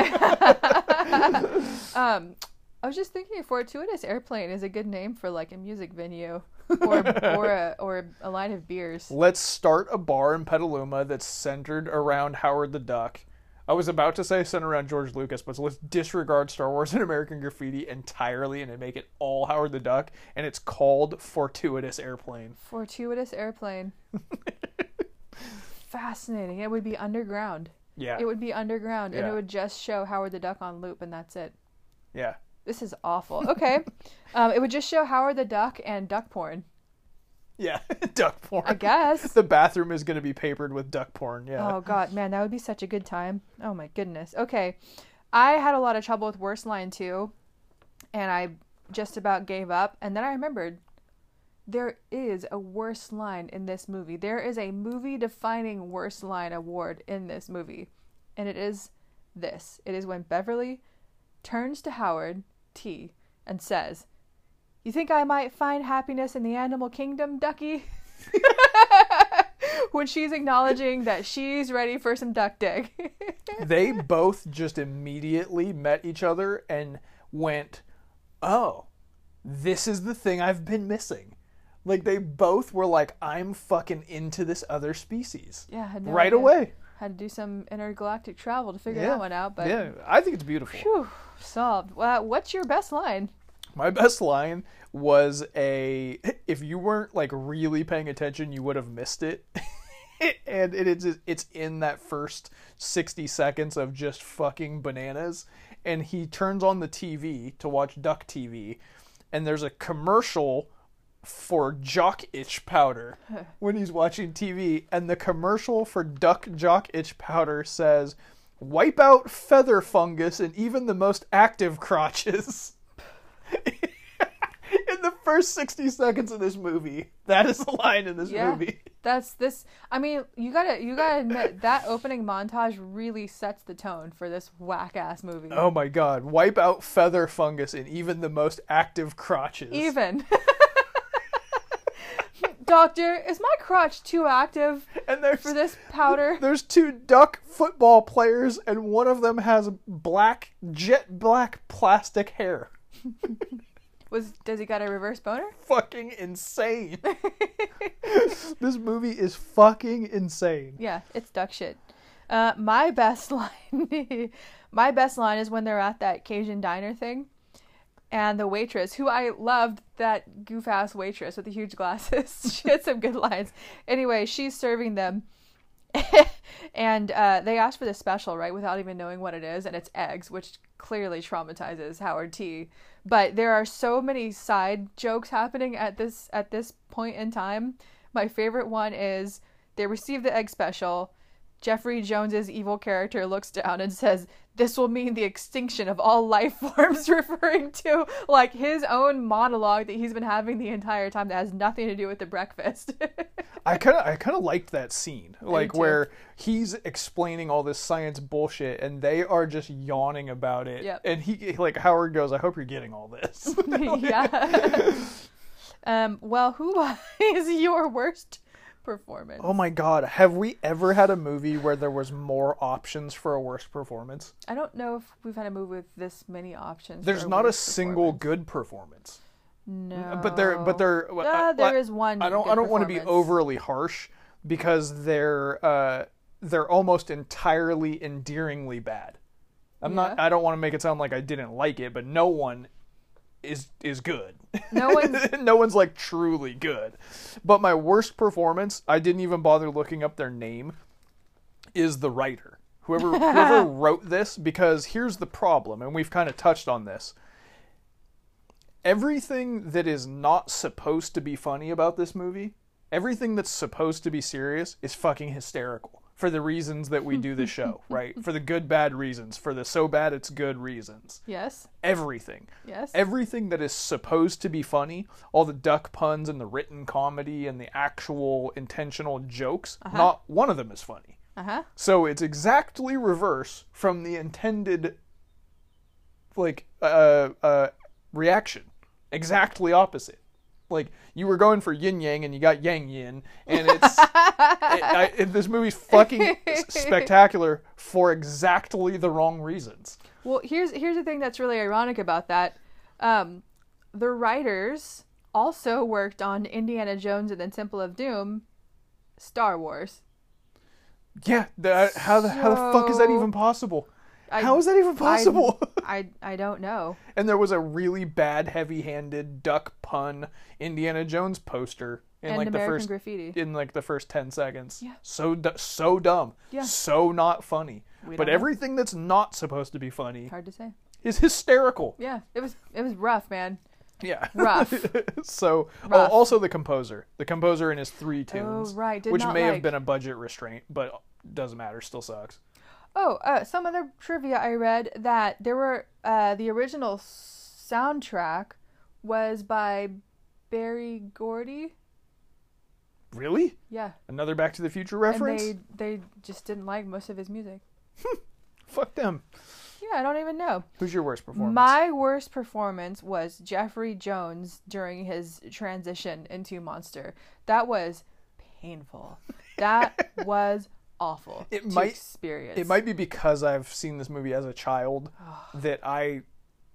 Um, I was just thinking, fortuitous airplane is a good name for like a music venue, or or a or a line of beers. Let's start a bar in Petaluma that's centered around Howard the Duck. I was about to say centered around George Lucas, but let's disregard Star Wars and American Graffiti entirely and make it all Howard the Duck, and it's called Fortuitous Airplane. Fortuitous airplane. Fascinating. It would be underground. Yeah, It would be underground, and it would just show Howard the Duck on loop, and that's it. yeah, This is awful. Okay, um, it would just show Howard the Duck and duck porn. Yeah. duck porn. I guess. the bathroom is going to be papered with duck porn. Yeah. Oh god, man, that would be such a good time. Oh my goodness. Okay. I had a lot of trouble with worst line too, and I just about gave up, and then I remembered there is a worst line in this movie. There is a movie defining worst line award in this movie. And it is this. It is when Beverly turns to Howard T and says, "You think I might find happiness in the animal kingdom, Ducky?" when she's acknowledging that she's ready for some duck dick. they both just immediately met each other and went, "Oh, this is the thing I've been missing." Like they both were like, "I'm fucking into this other species." yeah, no right idea. away. Had to do some intergalactic travel to figure Yeah. that one out, but yeah, I think it's beautiful. Phew, solved. Well, what's your best line? My best line was a if you weren't like really paying attention, you would have missed it. and it is it's in that first 60 seconds of just fucking bananas and he turns on the TV to watch Duck TV and there's a commercial for jock itch powder when he's watching TV, and the commercial for Duck Jock Itch powder says, "Wipe out feather fungus and even the most active crotches." in the first sixty seconds of this movie, that is the line in this Yeah. movie. That's this. I mean, you gotta you gotta admit that opening montage really sets the tone for this whack ass movie. Oh my god! Wipe out feather fungus in even the most active crotches. Even. Doctor, is my crotch too active and there's for this powder? There's two duck football players, and one of them has black, jet black plastic hair. Was does he got a reverse boner? Fucking insane. this movie is fucking insane. Yeah, it's duck shit. Uh, my best line, my best line is when they're at that Cajun diner thing, and the waitress, who I loved, that goof ass waitress with the huge glasses. she had some good lines. Anyway, she's serving them, and uh, they ask for the special right without even knowing what it is, and it's eggs, which clearly traumatizes Howard T. But there are so many side jokes happening at this at this point in time. My favorite one is they receive the egg special. Jeffrey Jones's evil character looks down and says, "This will mean the extinction of all life forms," referring to like his own monologue that he's been having the entire time that has nothing to do with the breakfast. I kind of, I kind of liked that scene, like where he's explaining all this science bullshit, and they are just yawning about it. Yep. And he, like Howard goes, "I hope you're getting all this." yeah. um. Well, who is your worst performance? oh my god, have we ever had a movie where there was more options for a worst performance? I don't know if we've had a movie with this many options. There's for not a single performance. good performance. No. But they're, but I- there I- is one. I don't. I don't want to be overly harsh because they're uh, they're almost entirely endearingly bad. I'm not. I don't want to make it sound like I didn't like it, but no one is is good. No one's- no one's like truly good. But my worst performance, I didn't even bother looking up their name, is the writer. Whoever whoever wrote this, because here's the problem, and we've kind of touched on this. Everything that is not supposed to be funny about this movie, everything that's supposed to be serious, is fucking hysterical for the reasons that we do the show, right? For the good bad reasons, for the so bad it's good reasons. Yes. Everything Yes. everything that is supposed to be funny, all the duck puns and the written comedy and the actual intentional jokes, not one of them is funny. Uh huh. So it's exactly reverse from the intended like uh uh reaction. Exactly opposite. Like you were going for yin yang and you got yang yin, and it's it, I, it, this movie's fucking spectacular for exactly the wrong reasons. Well, here's here's the thing that's really ironic about that. Um, the writers also worked on Indiana Jones and the Temple of Doom, Star Wars. Yeah, that, how the how the fuck is that even possible? I- how is that even possible? I I don't know. and there was a really bad, heavy-handed duck pun Indiana Jones poster in and like the first Graffiti. in like the first ten seconds. Yeah. So so dumb. Yeah. So not funny. We But don't know. everything that's not supposed to be funny Hard to say. is hysterical. Yeah, it was it was rough, man. Yeah. Rough. so oh, Rough. also the composer, the composer in his three oh, tunes, Oh right, did which not may have like- been a budget restraint, but doesn't matter. Still sucks. Oh, uh, some other trivia I read that there were uh, the original soundtrack was by Barry Gordy. Really? Yeah, Another Back to the Future reference? and they they just didn't like most of his music. Fuck them. Yeah, I don't even know. Who's your worst performance? My worst performance was Jeffrey Jones during his transition into Monster. That was painful. That was awful. It might- experience. It might be because I've seen this movie as a child that I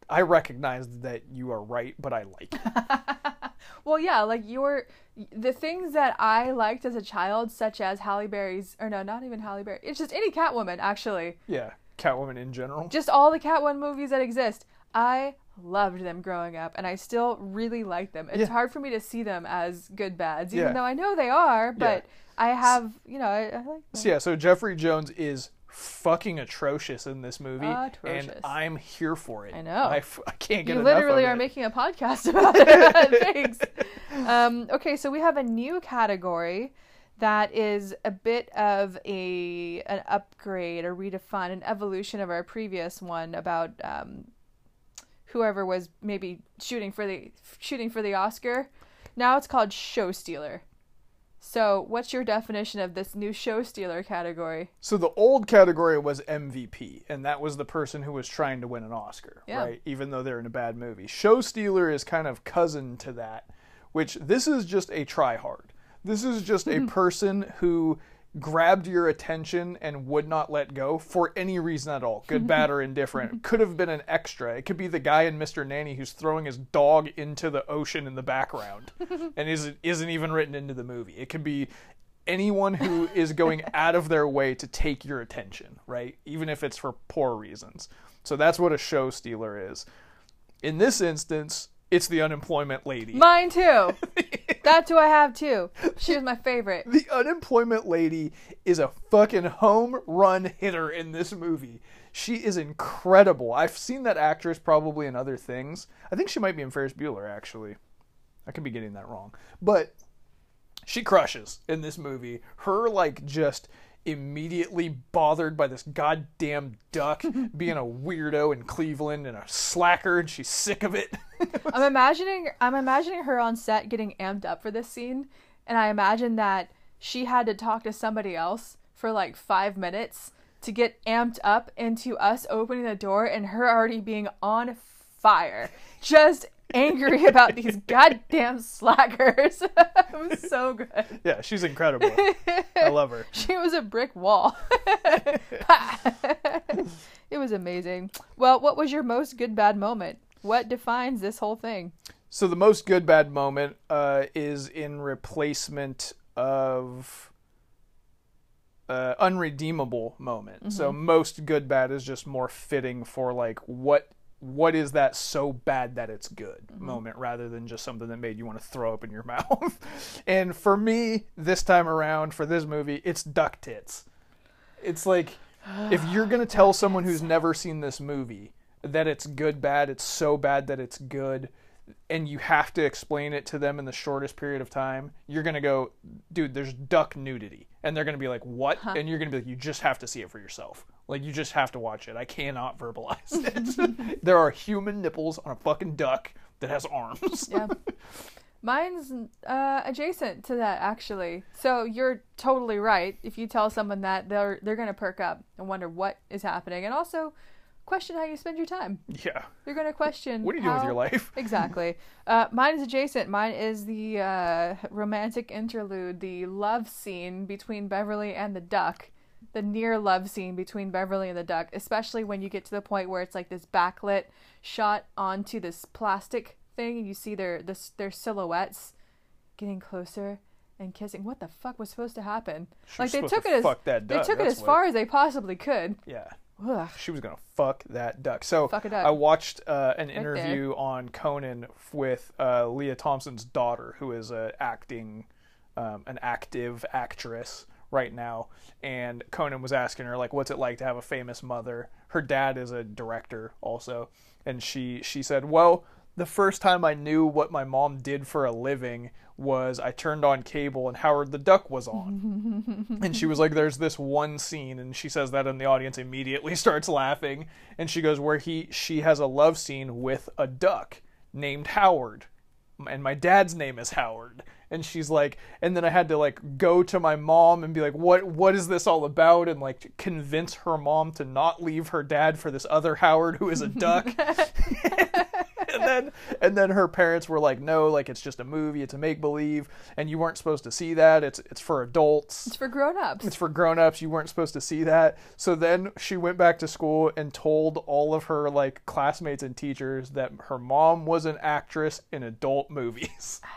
I recognize that you are right, but I like it. Well, yeah, like your the things that I liked as a child, such as Halle Berry's, or no, not even Halle Berry. It's just any Catwoman, actually. yeah, Catwoman in general. Just all the Catwoman movies that exist. I loved them growing up, and I still really like them. It's Yeah. hard for me to see them as good bads, even Yeah. though I know they are. But I have, you know, I, I like them. So yeah, so Jeffrey Jones is fucking atrocious in this movie, and I'm here for it. I know. I, f- I can't get it. you literally are it. making a podcast about it. Thanks. Um, okay, so we have a new category that is a bit of a an upgrade, a redefine, an evolution of our previous one about um, whoever was maybe shooting for the shooting for the Oscar. Now it's called show stealer. So, what's your definition of this new show stealer category? So the old category was MVP, and that was the person who was trying to win an Oscar, Yeah. right? Even though they're in a bad movie. Show stealer is kind of cousin to that, which this is just a try hard. This is just a mm-hmm. person who grabbed your attention and would not let go for any reason at all, good, bad, or indifferent. Could have been an extra. It could be the guy in Mr. Nanny who's throwing his dog into the ocean in the background and isn't isn't even written into the movie. It could be anyone who is going out of their way to take your attention, right? Even if it's for poor reasons. So that's what a show stealer is. In this instance, it's the unemployment lady. Mine too. That's who I have too. She was my favorite. the unemployment lady is a fucking home run hitter in this movie. She is incredible. I've seen that actress probably in other things. I think she might be in Ferris Bueller, actually. I could be getting that wrong. But she crushes in this movie. Her, like, just immediately bothered by this goddamn duck being a weirdo in Cleveland and a slacker, and she's sick of it. I'm imagining I'm imagining her on set getting amped up for this scene, and I imagine that she had to talk to somebody else for like five minutes to get amped up into us opening the door and her already being on fire, just angry about these goddamn slackers. it was so good. yeah, she's incredible. I love her. She was a brick wall. it was amazing. Well, what was your most good bad moment? What defines this whole thing? So the most good bad moment uh, is in replacement of uh, unredeemable moment. So most good bad is just more fitting for like what what is that so bad that it's good mm-hmm. moment rather than just something that made you want to throw up in your mouth. and for me this time around for this movie it's duck tits. It's like if you're going to tell someone who's never seen this movie that it's good bad, it's so bad that it's good and you have to explain it to them in the shortest period of time, you're going to go, dude, there's duck nudity. And they're going to be like, what? And you're going to be like, you just have to see it for yourself. Like, you just have to watch it. I cannot verbalize it. there are human nipples on a fucking duck that has arms. Yeah. Mine's uh, adjacent to that actually. So you're totally right. If you tell someone that, they're they're gonna perk up and wonder what is happening, and also question how you spend your time. yeah. You're gonna question What are you doing with your life? Exactly. Uh, mine is adjacent. Mine is the uh, romantic interlude, the love scene between Beverly and the duck, the near love scene between Beverly and the duck, especially when you get to the point where it's like this backlit shot onto this plastic thing, and you see their this, their silhouettes getting closer and kissing. What the fuck was supposed to happen? She like they took to it as fuck that they duck, took it as what- far as they possibly could. Yeah. Ugh. She was gonna fuck that duck. So Fuck a duck. I watched uh, an there. interview on Conan with uh, Lea Thompson's daughter, who is a acting, um, an active actress right now. And Conan was asking her like, "What's it like to have a famous mother?" Her dad is a director also, and she she said, "Well." The first time I knew what my mom did for a living was I turned on cable and Howard the Duck was on. And she was like there's this one scene and she says that and the audience immediately starts laughing. And she goes where he she has a love scene with a duck named Howard. And my dad's name is Howard. And she's like and then I had to like go to my mom and be like what what is this all about? And like convince her mom to not leave her dad for this other Howard who is a duck then and then her parents were like no like it's just a movie. It's a make believe and you weren't supposed to see that. It's it's for adults. It's for grown-ups. it's for grown-ups. You weren't supposed to see that. So then she went back to school and told all of her like classmates and teachers that her mom was an actress in adult movies.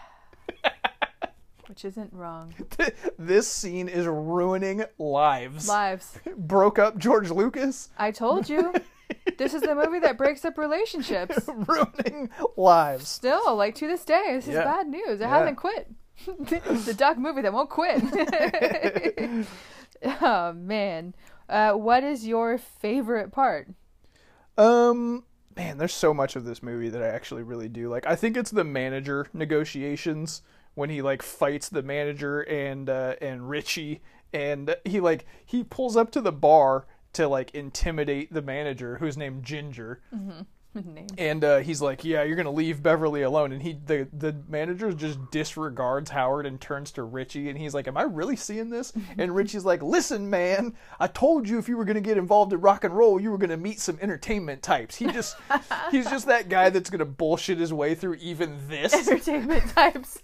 Which isn't wrong. this scene is ruining lives. Lives. broke up george lucas? I told you. this is the movie that breaks up relationships. ruining lives Still, like to this day, this is bad news. It Yeah. hasn't quit. the duck movie that won't quit. oh man. Uh, what is your favorite part? Um, man, there's so much of this movie that I actually really do like. I think it's the manager negotiations when he like fights the manager and uh, and Richie, and he like he pulls up to the bar to like intimidate the manager who's named Ginger. Name. And uh, he's like, "Yeah, you're gonna leave Beverly alone." And he, the the manager, just disregards Howard and turns to Richie, and he's like, "Am I really seeing this?" And Richie's like, "Listen, man, I told you if you were gonna get involved in rock and roll, you were gonna meet some entertainment types." He just, he's just that guy that's gonna bullshit his way through even this. Entertainment types.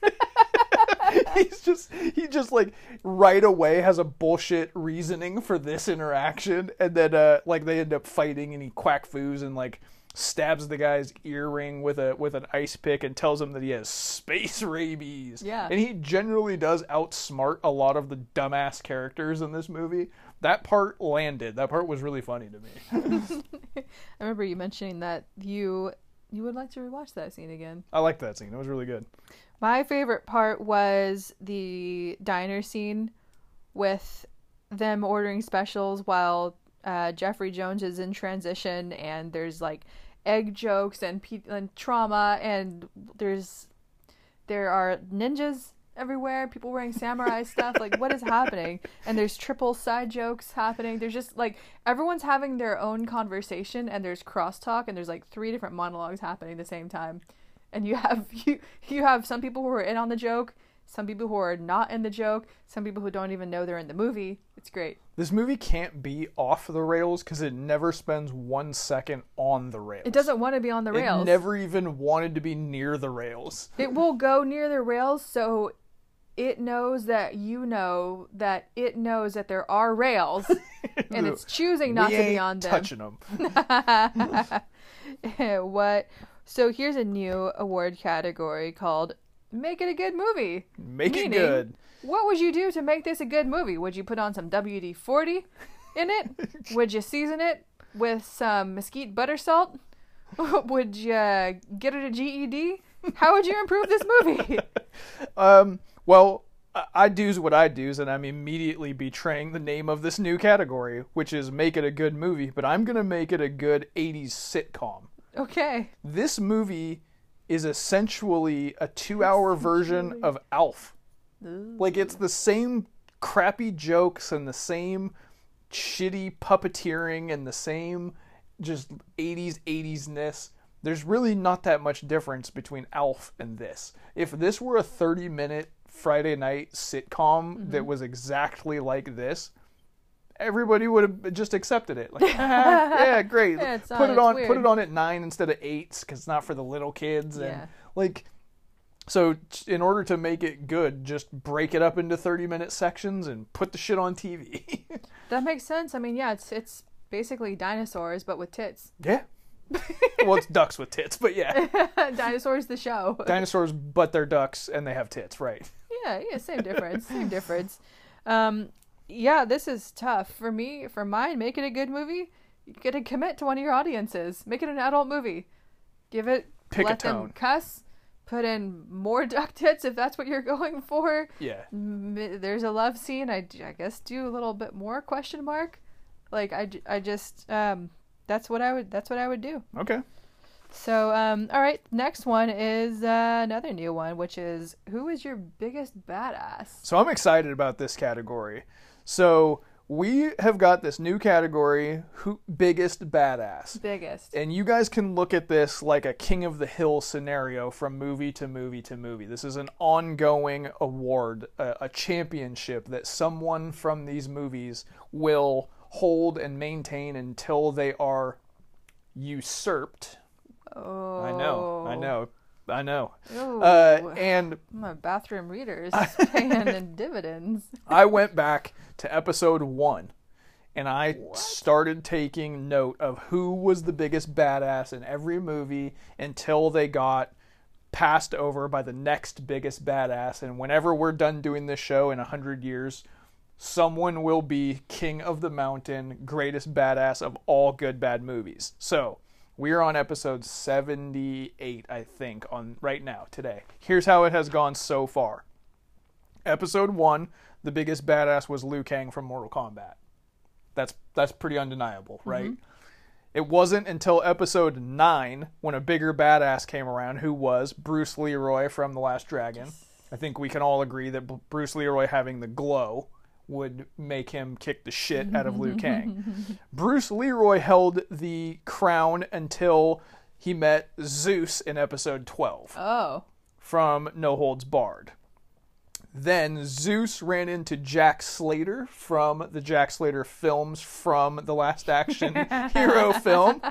he's just, he just like right away has a bullshit reasoning for this interaction, and then uh, like they end up fighting, and he quack foos and like stabs the guy's earring with a with an ice pick and tells him that he has space rabies. Yeah. And he generally does outsmart a lot of the dumbass characters in this movie. That part landed. That part was really funny to me. I remember you mentioning that you you would like to rewatch that scene again. I liked that scene. It was really good. My favorite part was the diner scene with them ordering specials while uh, Jeffrey Jones is in transition, and there's like egg jokes and, pe- and trauma, and there's there are ninjas everywhere, people wearing samurai stuff. Like, what is happening? And there's triple side jokes happening. There's just like everyone's having their own conversation, and there's crosstalk, and there's like three different monologues happening at the same time. And you have you you have some people who are in on the joke, some people who are not in the joke, some people who don't even know they're in the movie. It's great. This movie can't be off the rails because it never spends one second on the rails. It doesn't want to be on the rails. It never even wanted to be near the rails. It will go near the rails so it knows that you know that it knows that there are rails and it's choosing not we to be on them. touching them. what? So here's a new award category called Make It a Good Movie. Make it good. What would you do to make this a good movie? Would you put on some WD 40 in it? would you season it with some mesquite butter salt? would you get it a GED? How would you improve this movie? Um, well, I- I do's what I do's, and I'm immediately betraying the name of this new category, which is make it a good movie. But I'm gonna make it a good '80s sitcom. Okay. This movie is essentially a two-hour version of Alf. Like it's the same crappy jokes and the same shitty puppeteering and the same just 80s 80s-ness. There's really not that much difference between Alf and this. If this were a 30-minute Friday night sitcom that mm-hmm. was exactly like this, everybody would have just accepted it. Like, "Ah, yeah, great. Yeah, put it on weird." put it on at 9 instead of 8 cuz it's not for the little kids and Yeah. like so in order to make it good, just break it up into 30 minute sections and put the shit on TV. That makes sense. I mean, yeah, it's it's basically dinosaurs but with tits. yeah. well, it's ducks with tits, but yeah. dinosaurs the show. Dinosaurs but they're ducks and they have tits, right. Yeah, yeah, same difference. Same difference. Um, yeah, this is tough for me. For mine, make it a good movie. You got to commit to one of your audiences. Make it an adult movie. Give it. Pick a let them tone. cuss. Put in more duck tits if that's what you're going for. Yeah. M- There's a love scene. I, I guess do a little bit more question mark. Like I, I just um that's what I would that's what I would do. Okay. So um all right, next one is uh, another new one, which is who is your biggest badass? So I'm excited about this category. So we have got this new category, who biggest badass. Biggest. And you guys can look at this like a king of the hill scenario from movie to movie to movie. This is an ongoing award, a, a championship that someone from these movies will hold and maintain until they are usurped. Oh. I know, I oh. know, I know. Ooh. Uh, and my bathroom readers paying in dividends. I went back to episode one and I started taking note of who was the biggest badass in every movie until they got passed over by the next biggest badass. And whenever we're done doing this show in a hundred years, someone will be king of the mountain, greatest badass of all good bad movies. So we are on episode 78, I think, on right now today. Here's how it has gone so far. Episode one, the biggest badass was Liu Kang from Mortal Kombat. That's that's pretty undeniable, mm-hmm. right? It wasn't until episode nine when a bigger badass came around, who was Bruce Leroy from The Last Dragon. I think we can all agree that B- Bruce Leroy having the glow would make him kick the shit out of Liu Kang. Bruce Leroy held the crown until he met Zeus in episode 12 Oh. from No Holds Barred. Then Zeus ran into Jack Slater from the Jack Slater films from the Last Action Hero film.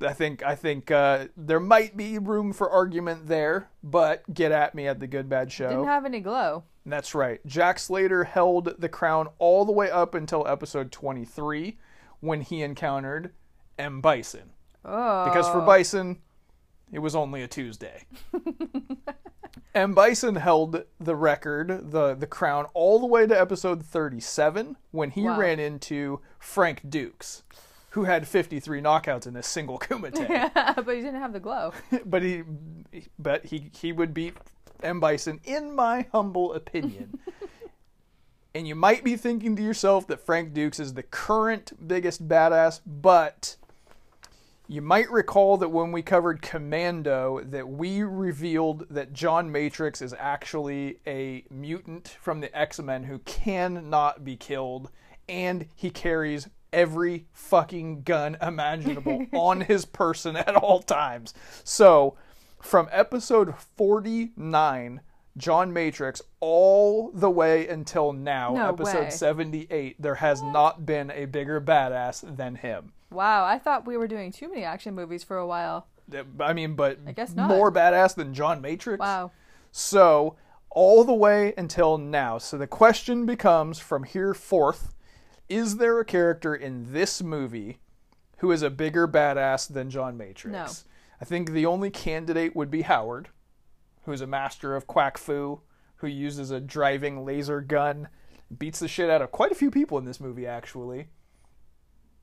I think I think uh, there might be room for argument there, but get at me at the Good Bad Show. Didn't have any glow. That's right. Jack Slater held the crown all the way up until episode 23 when he encountered M. Bison. Oh. Because for oh. Bison, it was only a Tuesday. M. Bison held the record, the, the crown, all the way to episode 37 when he Wow. ran into Frank Dux, who had 53 knockouts in a single Kumite. but he didn't have the glow. but he but he he would beat M Bison in my humble opinion. and you might be thinking to yourself that Frank Dux is the current biggest badass, but you might recall that when we covered Commando that we revealed that John Matrix is actually a mutant from the X-Men who cannot be killed and he carries every fucking gun imaginable on his person at all times. So, from episode 49, John Matrix, all the way until now, No episode way. 78, there has not been a bigger badass than him. Wow, I thought we were doing too many action movies for a while. I mean, but I guess not. more badass than John Matrix. Wow. So, all the way until now. So, the question becomes from here forth is there a character in this movie who is a bigger badass than John Matrix? No. I think the only candidate would be Howard, who's a master of quack fu, who uses a driving laser gun, beats the shit out of quite a few people in this movie, actually.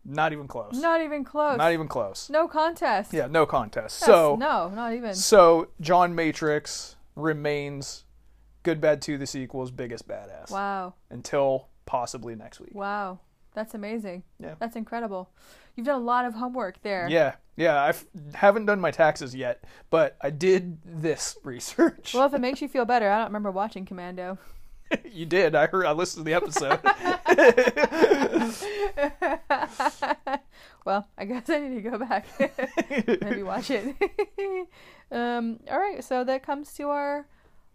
Not even close. Not even close. Not even close. no contest. Yeah, no contest. Yes, so, no, not even. so John Matrix remains Good Bad 2 the sequel's biggest badass Wow. until possibly next week. Wow. That's amazing. Yeah. That's incredible. You've done a lot of homework there. Yeah, yeah. I haven't done my taxes yet, but I did this research. Well, if it makes you feel better, I don't remember watching Commando. you did. I heard. I listened to the episode. well, I guess I need to go back. Maybe watch it. um, all right, so that comes to our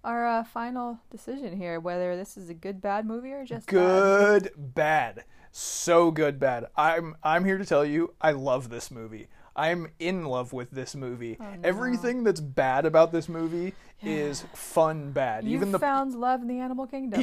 our uh, final decision here, whether this is a good bad movie or just bad. good, bad, so good, bad. I'm I'm here to tell you, I love this movie. I'm in love with this movie. Oh, no. Everything that's bad about this movie is fun bad. You Even the found love in the animal kingdom.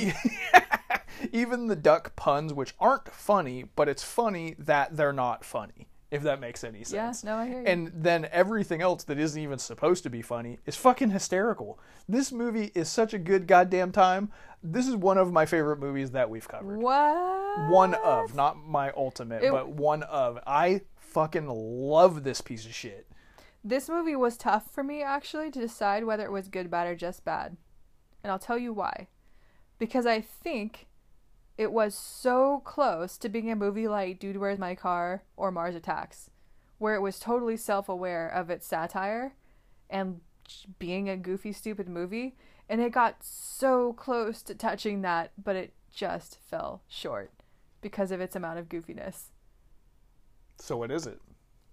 even the duck puns, which aren't funny, but it's funny that they're not funny. If that makes any yeah, sense. no, I hear you. And then everything else that isn't even supposed to be funny is fucking hysterical. This movie is such a good goddamn time. This is one of my favorite movies that we've covered. what? One of, not my ultimate, It- but one of. I fucking love this piece of shit. This movie was tough for me actually to decide whether it was good, bad, or just bad. And I'll tell you why. Because I think it was so close to being a movie like Dude Where's My Car or Mars Attacks, where it was totally self aware of its satire and being a goofy, stupid movie. And it got so close to touching that, but it just fell short because of its amount of goofiness. So what is it?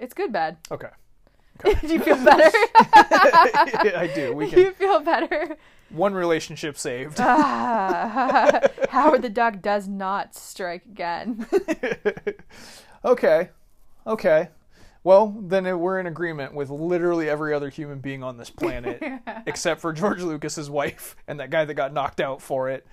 It's good, bad. Okay. Do you feel better? I do. We can... you feel better? One relationship saved. Ah, Howard the Duck does not strike again. okay. Okay. Well, then it- we're in agreement with literally every other human being on this planet, except for George Lucas's wife and that guy that got knocked out for it.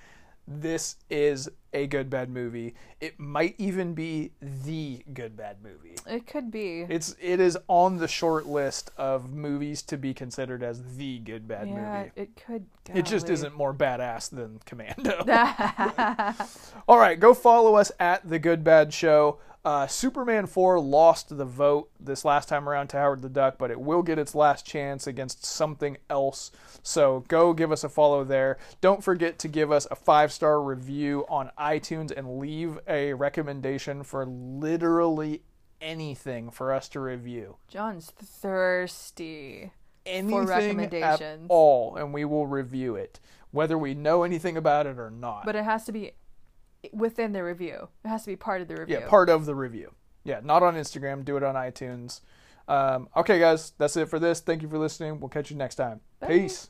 This is a good bad movie. It might even be the good bad movie. It could be. It's it is on the short list of movies to be considered as the good bad yeah, movie. it could. It just isn't more badass than Commando. All right, go follow us at the Good Bad Show. Uh, Superman 4 lost the vote this last time around to Howard the Duck, but it will get its last chance against something else. So go give us a follow there. Don't forget to give us a five star review on iTunes and leave a recommendation for literally anything for us to review. John's thirsty. Anything at recommendations. all, and we will review it, whether we know anything about it or not. But it has to be within the review. It has to be part of the review. yeah, part of the review. Yeah, not on Instagram. Do it on iTunes. Um, okay, guys, that's it for this. Thank you for listening. We'll catch you next time. Bye. Peace.